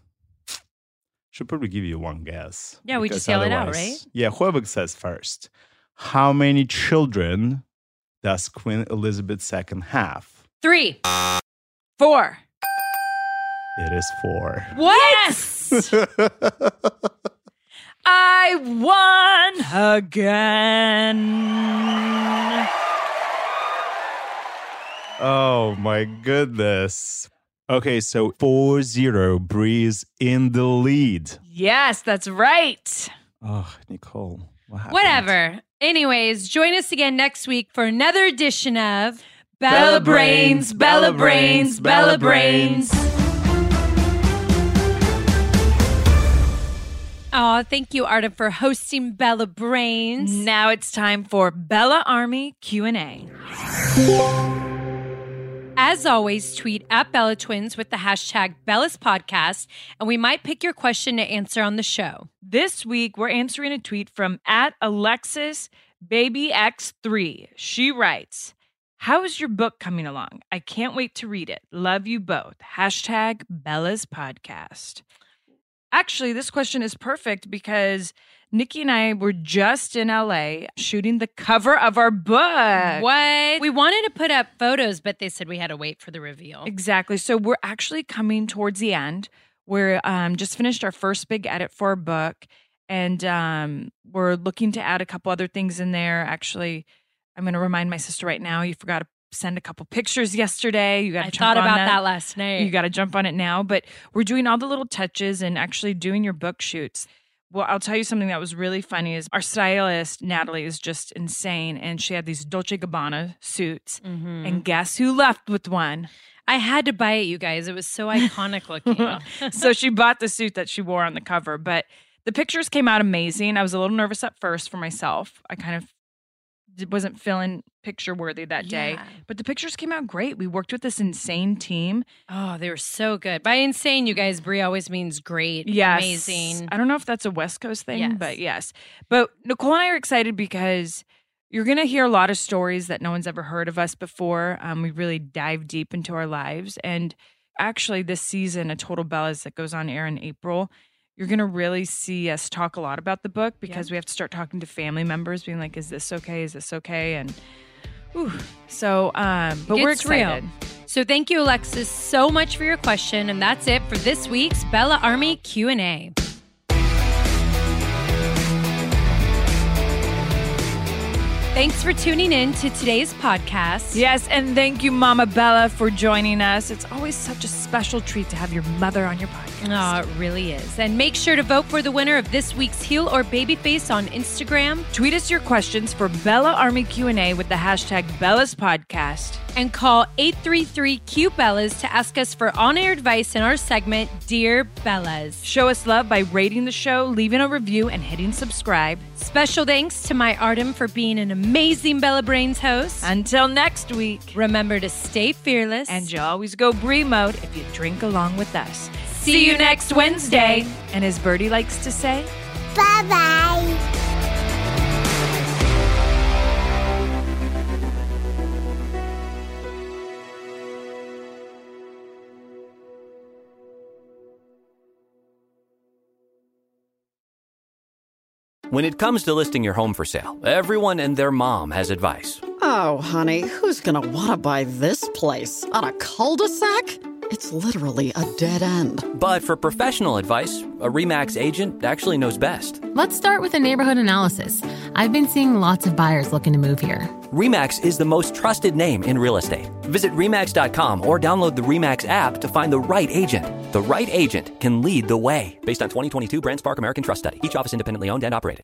J: should probably give you one guess.
B: Yeah, we just yell it out, right?
J: Yeah, whoever says first. How many children does Queen Elizabeth II have?
B: Three.
A: Four.
J: It is four.
B: What?
A: Yes. <laughs> I won again.
J: oh my goodness. Okay, so 4 0 Brie's in the lead.
A: Yes, that's right.
J: Oh, Nicole. What happened?
B: Whatever. Anyways, join us again next week for another edition of
J: Bella Brains, Bella Brains, Bella Brains.
B: Oh, thank you, Artem, for hosting Bella Brains.
A: Now it's time for Bella Army Q&A.
B: As always, tweet at Bella Twins with the hashtag Bella's Podcast, and we might pick your question to answer on the show.
A: This week, we're answering a tweet from at Alexis Baby X3. She writes, How is your book coming along? I can't wait to read it. Love you both. Hashtag Bella's Podcast. Actually, this question is perfect because Nikki and I were just in LA shooting the cover of our book.
B: What? We wanted to put up photos, but they said we had to wait for the reveal.
A: Exactly. So we're actually coming towards the end. We're um, just finished our first big edit for our book, and um, we're looking to add a couple other things in there. Actually, I'm going to remind my sister right now. You forgot to send a couple pictures yesterday. You got to
B: thought about that last night.
A: You got to jump on it now. But we're doing all the little touches and actually doing your book shoots. Well, I'll tell you something that was really funny is our stylist Natalie is just insane, and she had these Dolce Gabbana suits,
B: Mhm.
A: and guess who left with one?
B: I had to buy it, you guys. It was so <laughs> iconic looking. <laughs>
A: so she bought the suit that she wore on the cover, but the pictures came out amazing. I was a little nervous at first for myself. I kind of wasn't feeling picture worthy that day,
B: Yeah.
A: but the pictures came out great. We worked with this insane team.
B: oh, they were so good. By insane, you guys, Brie always means great,
A: Yes.
B: amazing.
A: I don't know if that's a West Coast thing,
B: Yes.
A: but yes. But Nicole and I are excited because you're going to hear a lot of stories that no one's ever heard of us before. Um, we really dive deep into our lives. And actually, this season, A Total Bellas, that goes on air in April, you're going to really see us talk a lot about the book because we have to start talking to family members, being like, is this okay? Is this okay? And whew. so, um, but we're
B: It's real.
A: excited.
B: So thank you, Alexis, so much for your question, and that's it for this week's Bella Army Q Thanks for tuning in to today's podcast.
A: Yes, and thank you, Mama Bella, for joining us. It's always such a special treat to have your mother on your podcast.
B: Oh, it really is. And make sure to vote for the winner of this week's Heel or Babyface on Instagram
A: Tweet us your questions for Bella Army Q&A with the hashtag Bella's Podcast.
B: And call 833 Q Bellas to ask us for on air advice in our segment, Dear Bellas.
A: Show us love by rating the show, leaving a review, and hitting subscribe.
B: Special thanks to my Artem for being an amazing Bella Brains host.
A: Until next week.
B: Remember to stay fearless.
A: And you always go Brie mode if you drink along with us.
B: See you next Wednesday.
A: And as Birdie likes to say,
K: Bye bye.
L: When it comes to listing your home for sale, everyone and their mom has advice.
M: Oh, honey, who's gonna want to buy this place? On a cul de sac? It's literally a dead end.
L: But for professional advice, a REMAX agent actually knows best.
N: Let's start with a neighborhood analysis. I've been seeing lots of buyers looking to move here.
L: REMAX is the most trusted name in real estate. Visit REMAX.com or download the REMAX app to find the right agent. The right agent can lead the way. Based on 2022 BrandSpark American Trust Study, each office independently owned and operated.